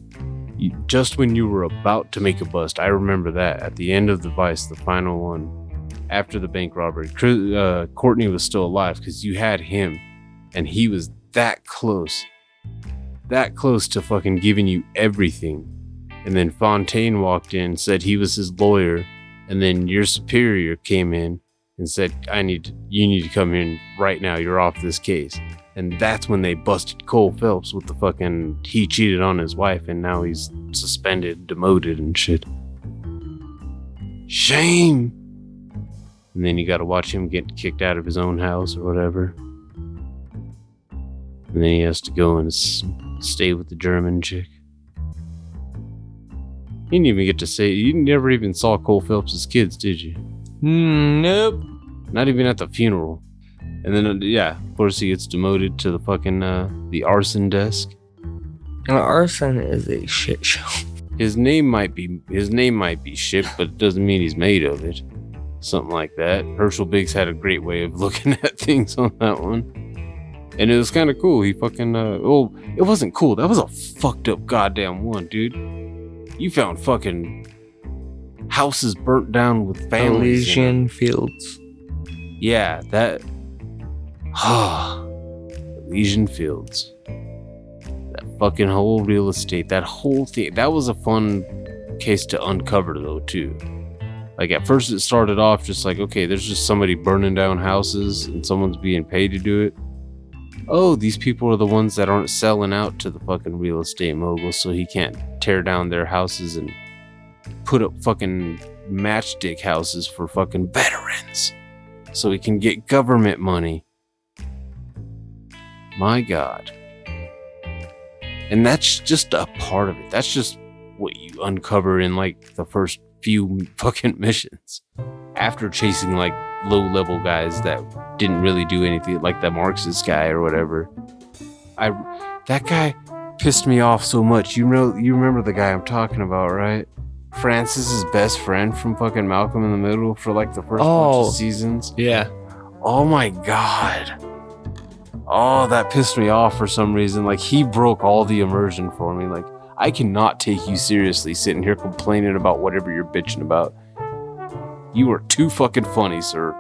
just when you were about to make a bust. I remember that at the end of the vice, the final one after the bank robbery, uh, Courtney was still alive because you had him, and he was that close, that close to fucking giving you everything. And then Fontaine walked in, said he was his lawyer, and then your superior came in and said, "I need you need to come in right now. You're off this case." And that's when they busted Cole Phelps with the fucking he cheated on his wife and now he's suspended, demoted, and shit. Shame. And then you got to watch him get kicked out of his own house or whatever. And then he has to go and stay with the German chick. You didn't even get to say, you never even saw Cole Phelps' kids, did you? Hmm, nope. Not even at the funeral. And then, uh, yeah, of course, he gets demoted to the fucking, uh, the arson desk. And arson is a shit show. His name might be, his name might be shit, but it doesn't mean he's made of it. Something like that. Herschel Biggs had a great way of [LAUGHS] looking at things on that one. And it was kind of cool. He fucking, uh, oh, it wasn't cool. That was a fucked up goddamn one, dude. You found fucking houses burnt down with families. Elysian Fields. Yeah, that. [SIGHS] Elysian Fields. That fucking whole real estate, that whole thing. That was a fun case to uncover, though, too. Like at first, it started off just like, okay, there's just somebody burning down houses and someone's being paid to do it. Oh, these people are the ones that aren't selling out to the fucking real estate mogul, so he can't tear down their houses and put up fucking matchstick houses for fucking veterans so he can get government money. My God. And that's just a part of it. That's just what you uncover in like the first few [LAUGHS] fucking missions. After chasing like low level guys that didn't really do anything, like the Marxist guy or whatever. I that guy pissed me off so much. You know, you remember the guy I'm talking about, right? Francis's best friend from fucking Malcolm in the Middle for like the first bunch Oh. of seasons. Yeah. Oh my god. Oh, that pissed me off for some reason. Like he broke all the immersion for me. Like I cannot take you seriously sitting here complaining about whatever you're bitching about. You are too fucking funny, sir.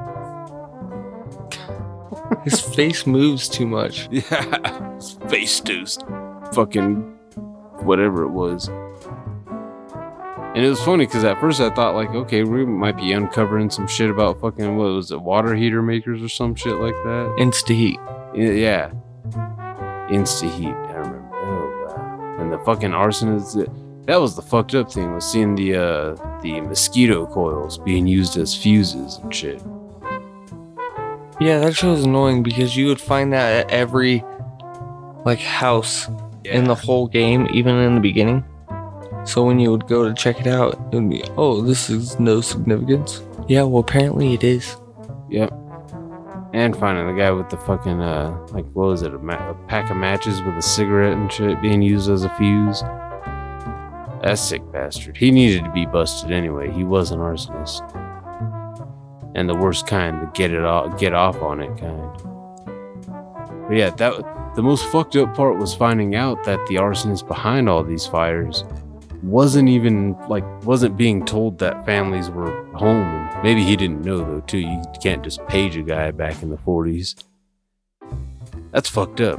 [LAUGHS] His face moves too much. [LAUGHS] Yeah, his face juiced. Fucking whatever it was. And it was funny because at first I thought like, okay, we might be uncovering some shit about fucking what was it, water heater makers or some shit like that. Insta heat. Yeah, Insta heat. And the fucking arsonists. That was the fucked up thing was seeing the uh the mosquito coils being used as fuses and shit. Yeah, that show is annoying because you would find that at every like house in the whole game, even in the beginning. So when you would go to check it out, it would be, oh, this is no significance. Yeah, well, apparently it is. Yep. And finding the guy with the fucking uh, like what was it, a, ma- a pack of matches with a cigarette and shit being used as a fuse. That sick bastard. He needed to be busted anyway. He was an arsonist, and the worst kind, the get it off, get off on it kind. But yeah, that the most fucked up part was finding out that the arsonist behind all these fires wasn't even like wasn't being told that families were home. Maybe he didn't know though too. You can't just page a guy back in the 40s that's fucked up.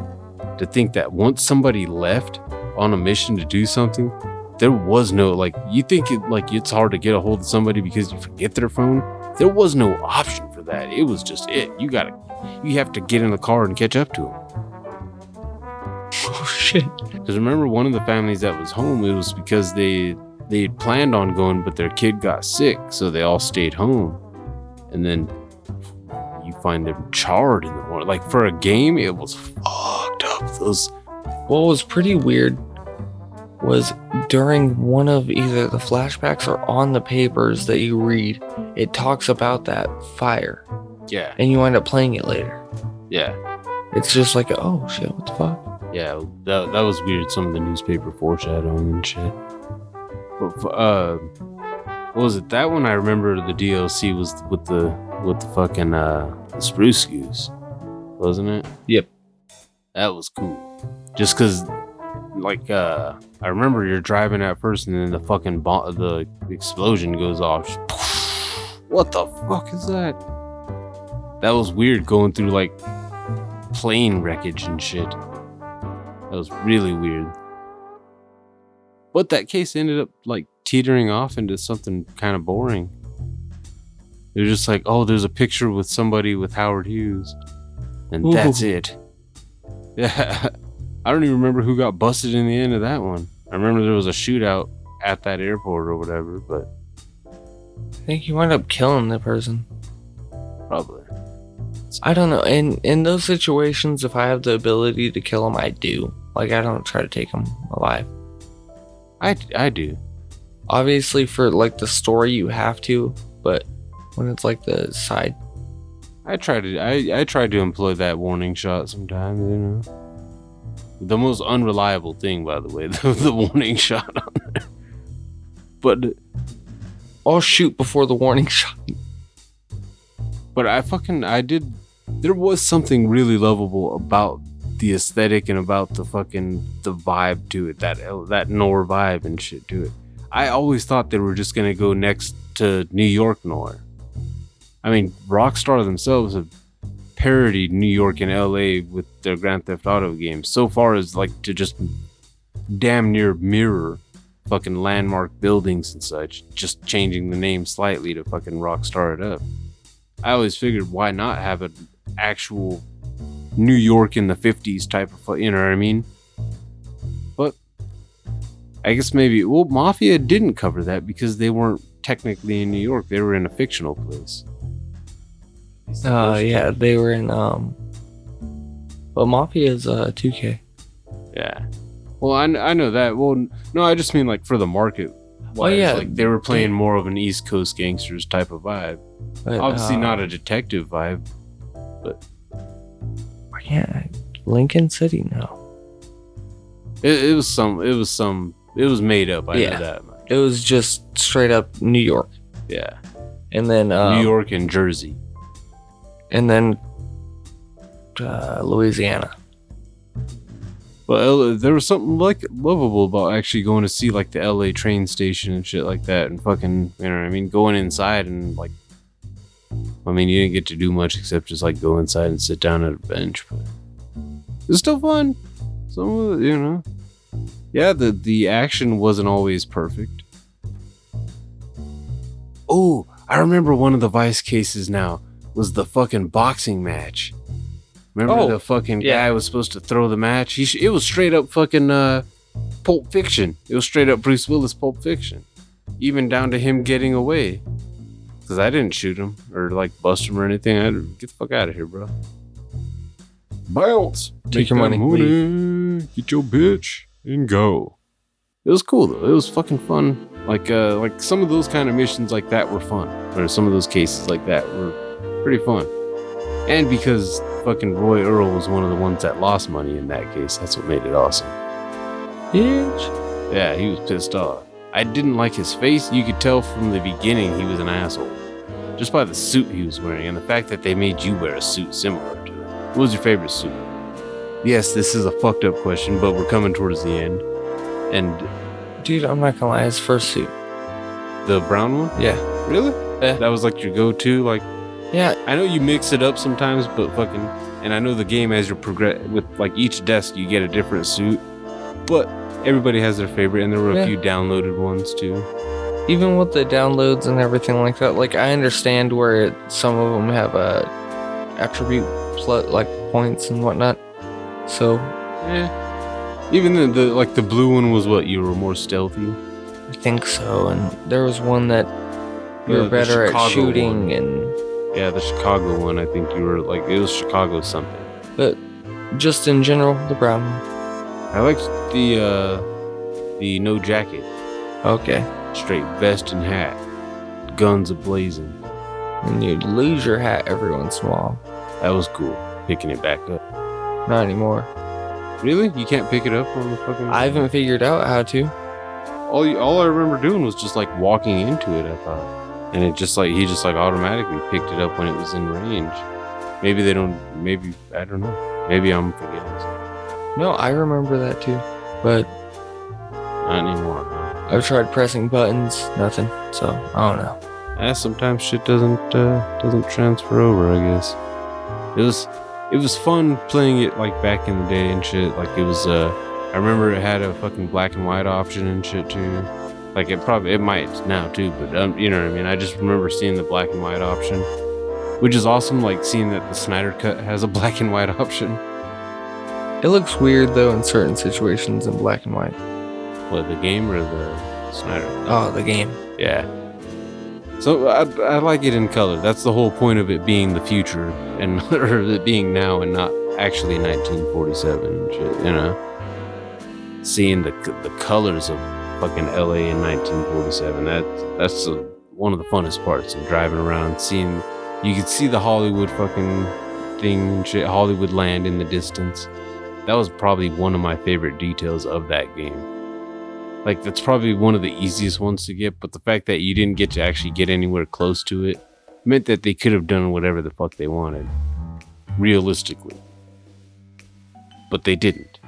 To think that once somebody left on a mission to do something there was no like you think it like it's hard to get a hold of somebody because you forget their phone? There was no option for that. It was just it. You gotta you have to get in the car and catch up to them [LAUGHS] Oh shit. Because remember, one of the families that was home, it was because they they had planned on going, but their kid got sick, so they all stayed home. And then you find them charred in the morning. Like for a game, it was fucked up. Those What was pretty weird was during one of either the flashbacks or on the papers that you read, it talks about that fire, yeah, and you wind up playing it later. yeah, It's just like, oh shit, what the fuck? Yeah. That that was weird. Some of the newspaper foreshadowing and shit. But uh, what was it? That one I remember. The DLC was with the with the fucking uh the spruce goose, wasn't it? Yep. That was cool. Just cause like uh I remember you're driving at first and then the fucking bomb the explosion goes off. What the fuck is that? That was weird going through like plane wreckage and shit. That was really weird. But that case ended up like teetering off into something kind of boring. It was just like, oh, there's a picture with somebody with Howard Hughes. And that's it. Yeah. [LAUGHS] I don't even remember who got busted in the end of that one. I remember there was a shootout at that airport or whatever, but I think you wind up killing the person. probably. I don't know. In in those situations, if I have the ability to kill them, I do. Like I don't try to take them alive. I, I do. Obviously, for like the story, you have to. But when it's like the side, I try to I, I try to employ that warning shot sometimes, you know. The most unreliable thing, by the way, [LAUGHS] the, the warning shot on there. But I'll shoot before the warning shot. but I fucking I did there was something really lovable about the aesthetic and about the fucking the vibe to it, that that Noir vibe and shit to it. I always thought they were just gonna go next to New York Noir. I mean, Rockstar themselves have parodied New York and LA with their Grand Theft Auto games so far as like to just damn near mirror fucking landmark buildings and such, just changing the name slightly to fucking Rockstar it up. I always figured why not have an actual New York in the 50s type of, you know what I mean? But I guess maybe, well, Mafia didn't cover that because they weren't technically in New York, they were in a fictional place. Uh, yeah, they were in um. But Mafia is uh 2K. Yeah. Well, I, I know that. Well, no, I just mean like for the market. wise, yeah, Like they were playing more of an East Coast gangsters type of vibe. But, Obviously uh, not a detective vibe. Yeah, Lincoln City. No, It, it was some. It was some. It was made up. I Yeah. know that much. it was just straight up New York, Yeah. and then um, New York and Jersey. and then uh, Louisiana. But L- there was something like lovable about actually going to see like the LA train station and shit like that, and fucking, you know what I mean? Going inside and like, I mean, you didn't get to do much except just like go inside and sit down at a bench, but it was still fun. Some of it, you know, yeah, the the action wasn't always perfect. Oh, I remember one of the Vice cases now was the fucking boxing match. Remember Oh, the fucking yeah. guy was supposed to throw the match? Sh- it was straight up fucking uh, Pulp Fiction. It was straight up Bruce Willis Pulp Fiction, even down to him getting away. Cause I didn't shoot him or like bust him or anything. I get the fuck out of here, bro. Bounce. Take your that money, Get your bitch and go. It was cool though. It was fucking fun. Like uh like some of those kind of missions like that were fun. Or some of those cases like that were pretty fun. And because fucking Roy Earle was one of the ones that lost money in that case, that's what made it awesome. Huge. Yeah, he was pissed off. I didn't like his face. You could tell from the beginning he was an asshole. Just by the suit he was wearing and the fact that they made you wear a suit similar to it. What was your favorite suit? Yes, this is a fucked up question, but we're coming towards the end. And Dude, I'm not gonna lie, his first suit. the brown one? Yeah. Really? Yeah. That was like your go to? Like, Yeah, I know you mix it up sometimes, but fucking, and I know the game as you progress with like each desk, you get a different suit, but everybody has their favorite, and there were a Yeah. few downloaded ones too. even with the downloads and everything like that, like I understand where it, some of them have uh, attribute pl- like points and whatnot. So Yeah. Even the, the like the blue one was what you were more stealthy. I think so. And there was one that you were the better at shooting, one. and Yeah, the Chicago one. I think you were like it was Chicago something. but just in general, the brown one. I liked the uh the no jacket, Okay, straight vest and hat, guns ablazing. and you'd lose your hat every once in a while. That was cool. Picking it back up. Not anymore. Really? You can't pick it up on the fucking. I haven't figured out how to. all you, all I remember doing was just like walking into it. I thought, and it just like he just like automatically picked it up when it was in range. Maybe they don't. Maybe I don't know. Maybe I'm forgetting. something. No, I remember that too, but Not anymore. I've tried pressing buttons, nothing. So I don't know. Yeah, sometimes shit doesn't uh, doesn't transfer over. I guess it was it was fun playing it like back in the day and shit. Like it was. Uh, I remember it had a fucking black and white option and shit too. Like it probably it might now too, but um, you know what I mean. I just remember seeing the black and white option, which is awesome. Like seeing that the Snyder Cut has a [LAUGHS] black and white option. It looks weird though in certain situations in black and white. What the game or the Snyder? Oh, the game. Yeah. So I, I like it in color. That's the whole point of it being the future and [LAUGHS] or it being now and not actually 1947 shit. You know, seeing the the colors of fucking LA in 1947. That that's uh one of the funnest parts of driving around, seeing you could see the Hollywood fucking thing and shit, Hollywood land in the distance. That was probably one of my favorite details of that game. Like that's probably one of the easiest ones to get, but the fact that you didn't get to actually get anywhere close to it meant that they could have done whatever the fuck they wanted. Realistically. But they didn't.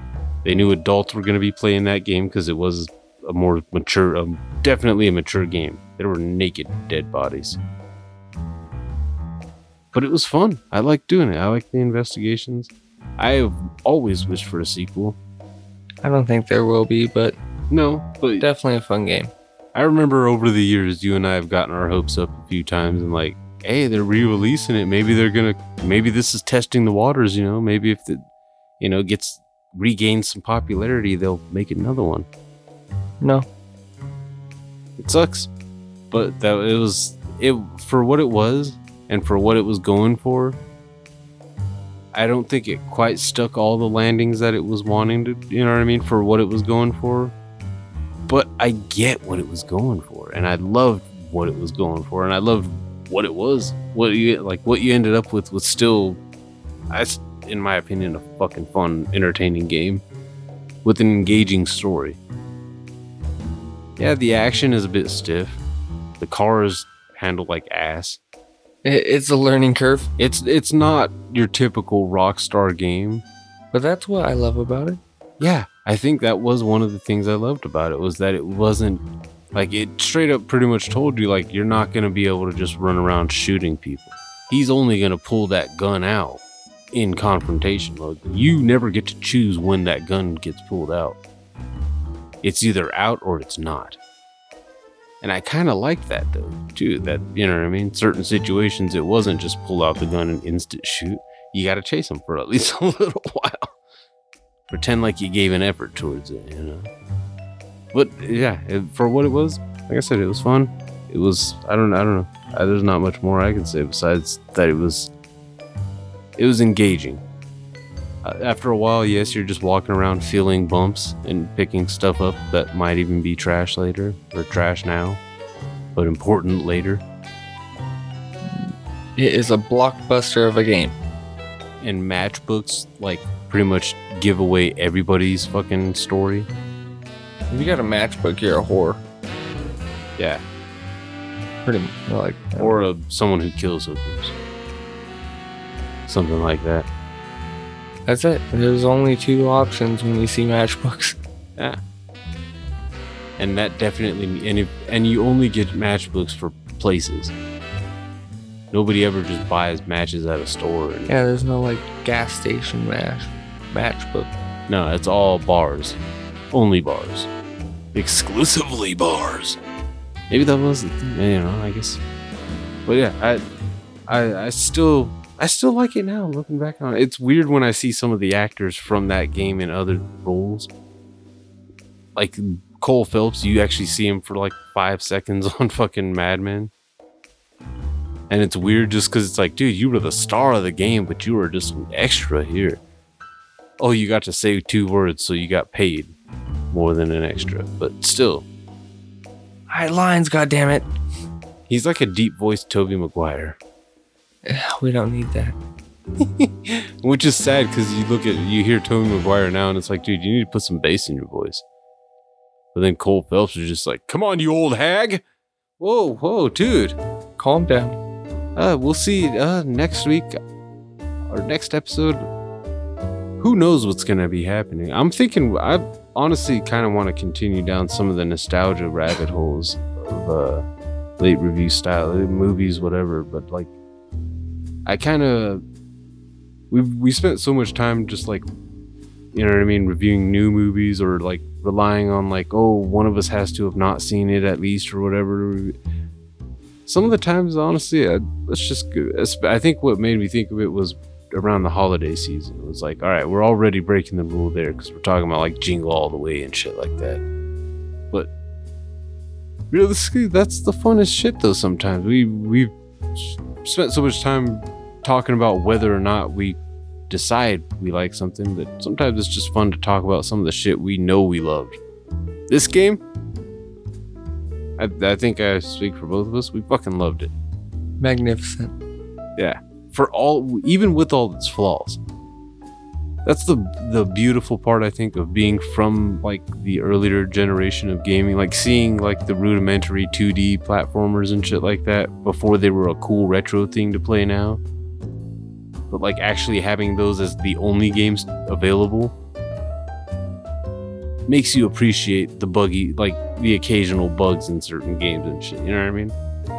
They knew adults were going to be playing that game because it was a more mature, um, definitely a mature game. There were naked dead bodies. But it was fun. I liked doing it. I liked the investigations. I have always wished for a sequel. I don't think there will be, but No, but Definitely a fun game. I remember over the years, you and I have gotten our hopes up a few times, and like, hey, they're re-releasing it. Maybe they're gonna. Maybe this is testing the waters. You know, maybe if it, you know, gets regains some popularity, they'll make another one. No. It sucks, but that it was it for what it was and for what it was going for. I don't think it quite stuck all the landings that it was wanting to. You know what I mean? For what it was going for. But I get what it was going for, and I loved what it was going for, and I loved what it was. What you like, what you ended up with was still, I, in my opinion, a fucking fun, entertaining game with an engaging story. Yeah, the action is a bit stiff. The cars handle like ass. It, it's a learning curve, It's it's not your typical Rockstar game. but that's what I love about it. Yeah, I think that was one of the things I loved about it was that it wasn't like it straight up pretty much told you like you're not going to be able to just run around shooting people. He's only going to pull that gun out in confrontation mode. You never get to choose when that gun gets pulled out. It's either out or it's not. And I kind of like that though, too. That, you know what I mean? Certain situations, it wasn't just pull out the gun and instant shoot. You got to chase them for at least [LAUGHS] a little while pretend like you gave an effort towards it, you know. But yeah, for what it was, like I said, it was fun. It was I don't I don't know. There's not much more I can say besides that it was it was engaging. Uh, after a while, yes, you're just walking around feeling bumps and picking stuff up that might even be trash later or trash now, but important later. It is a blockbuster of a game. And matchbooks like pretty much give away everybody's fucking story. If you got a matchbook, you're a whore. Yeah, Pretty much. Like, or a, someone who kills hookers. Something like that. That's it. There's only two options when you see matchbooks. [LAUGHS] Yeah. And that definitely and if and you only get matchbooks for places. Nobody ever just buys matches at a store. And, Yeah, there's no like gas station match matchbook. No, it's all bars. Only bars. Exclusively bars. Maybe that was the you know, I guess. But yeah, I I I still I still like it now looking back on it. It's weird when I see some of the actors from that game in other roles. Like Cole Phelps, you actually see him for like five seconds [LAUGHS] on fucking Mad Men. And it's weird just because it's like, dude, you were the star of the game, but you were just an extra here. Oh, you got to say two words, so you got paid more than an extra. But still, High lines, goddammit. he's like a deep voiced Tobey Maguire. [SIGHS] We don't need that. [LAUGHS] Which is sad because you look at you hear Tobey Maguire now and it's like, dude, you need to put some bass in your voice. But then Cole Phelps is just like, come on, you old hag. Whoa, whoa, dude. Calm down. Uh, we'll see uh next week or next episode. Who knows what's gonna be happening? I'm thinking I honestly kind of want to continue down some of the nostalgia rabbit holes of uh late review style movies, whatever. But like, I kind of we we spent so much time just like you know what I mean, reviewing new movies or like relying on like oh one of us has to have not seen it at least or whatever. Some of the times honestly I, let's just i think what made me think of it was around the holiday season. It was like all right we're already breaking the rule there because we're talking about like jingle all the way and shit like that. But realistically that's the funnest shit though sometimes. We we've spent so much time talking about whether or not we decide we like something that sometimes it's just fun to talk about some of the shit we know we loved this game I, I think I speak for both of us. We fucking loved it. Magnificent. Yeah. For all, even with all its flaws. That's the the beautiful part I think of being from like the earlier generation of gaming, like seeing like the rudimentary 2D platformers and shit like that before they were a cool retro thing to play now. But like actually having those as the only games available makes you appreciate the buggy, like the occasional bugs in certain games and shit. You know what I mean?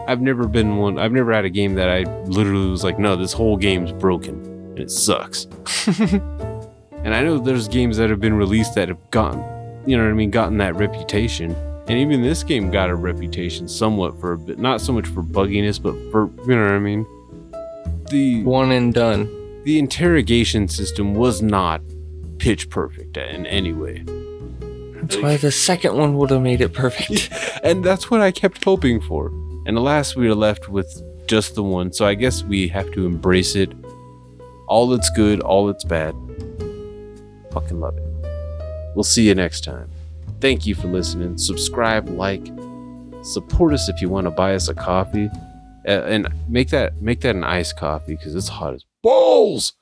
I've never been one. I've never had a game that I literally was like, no, this whole game's broken and it sucks. [LAUGHS] and I know there's games that have been released that have gotten you know what I mean, gotten that reputation. And even this game got a reputation somewhat for a bit, not so much for bugginess, but for you know what I mean. The One and done. the interrogation system was not pitch perfect in any way. That's why the second one would have made it perfect. [LAUGHS] and that's what I kept hoping for. And alas, we are left with just the one. So I guess we have to embrace it. All that's good, all that's bad. Fucking love it. We'll see you next time. Thank you for listening. Subscribe, like, support us if you want to buy us a coffee, Uh, and make that make that an iced coffee because it's hot as balls.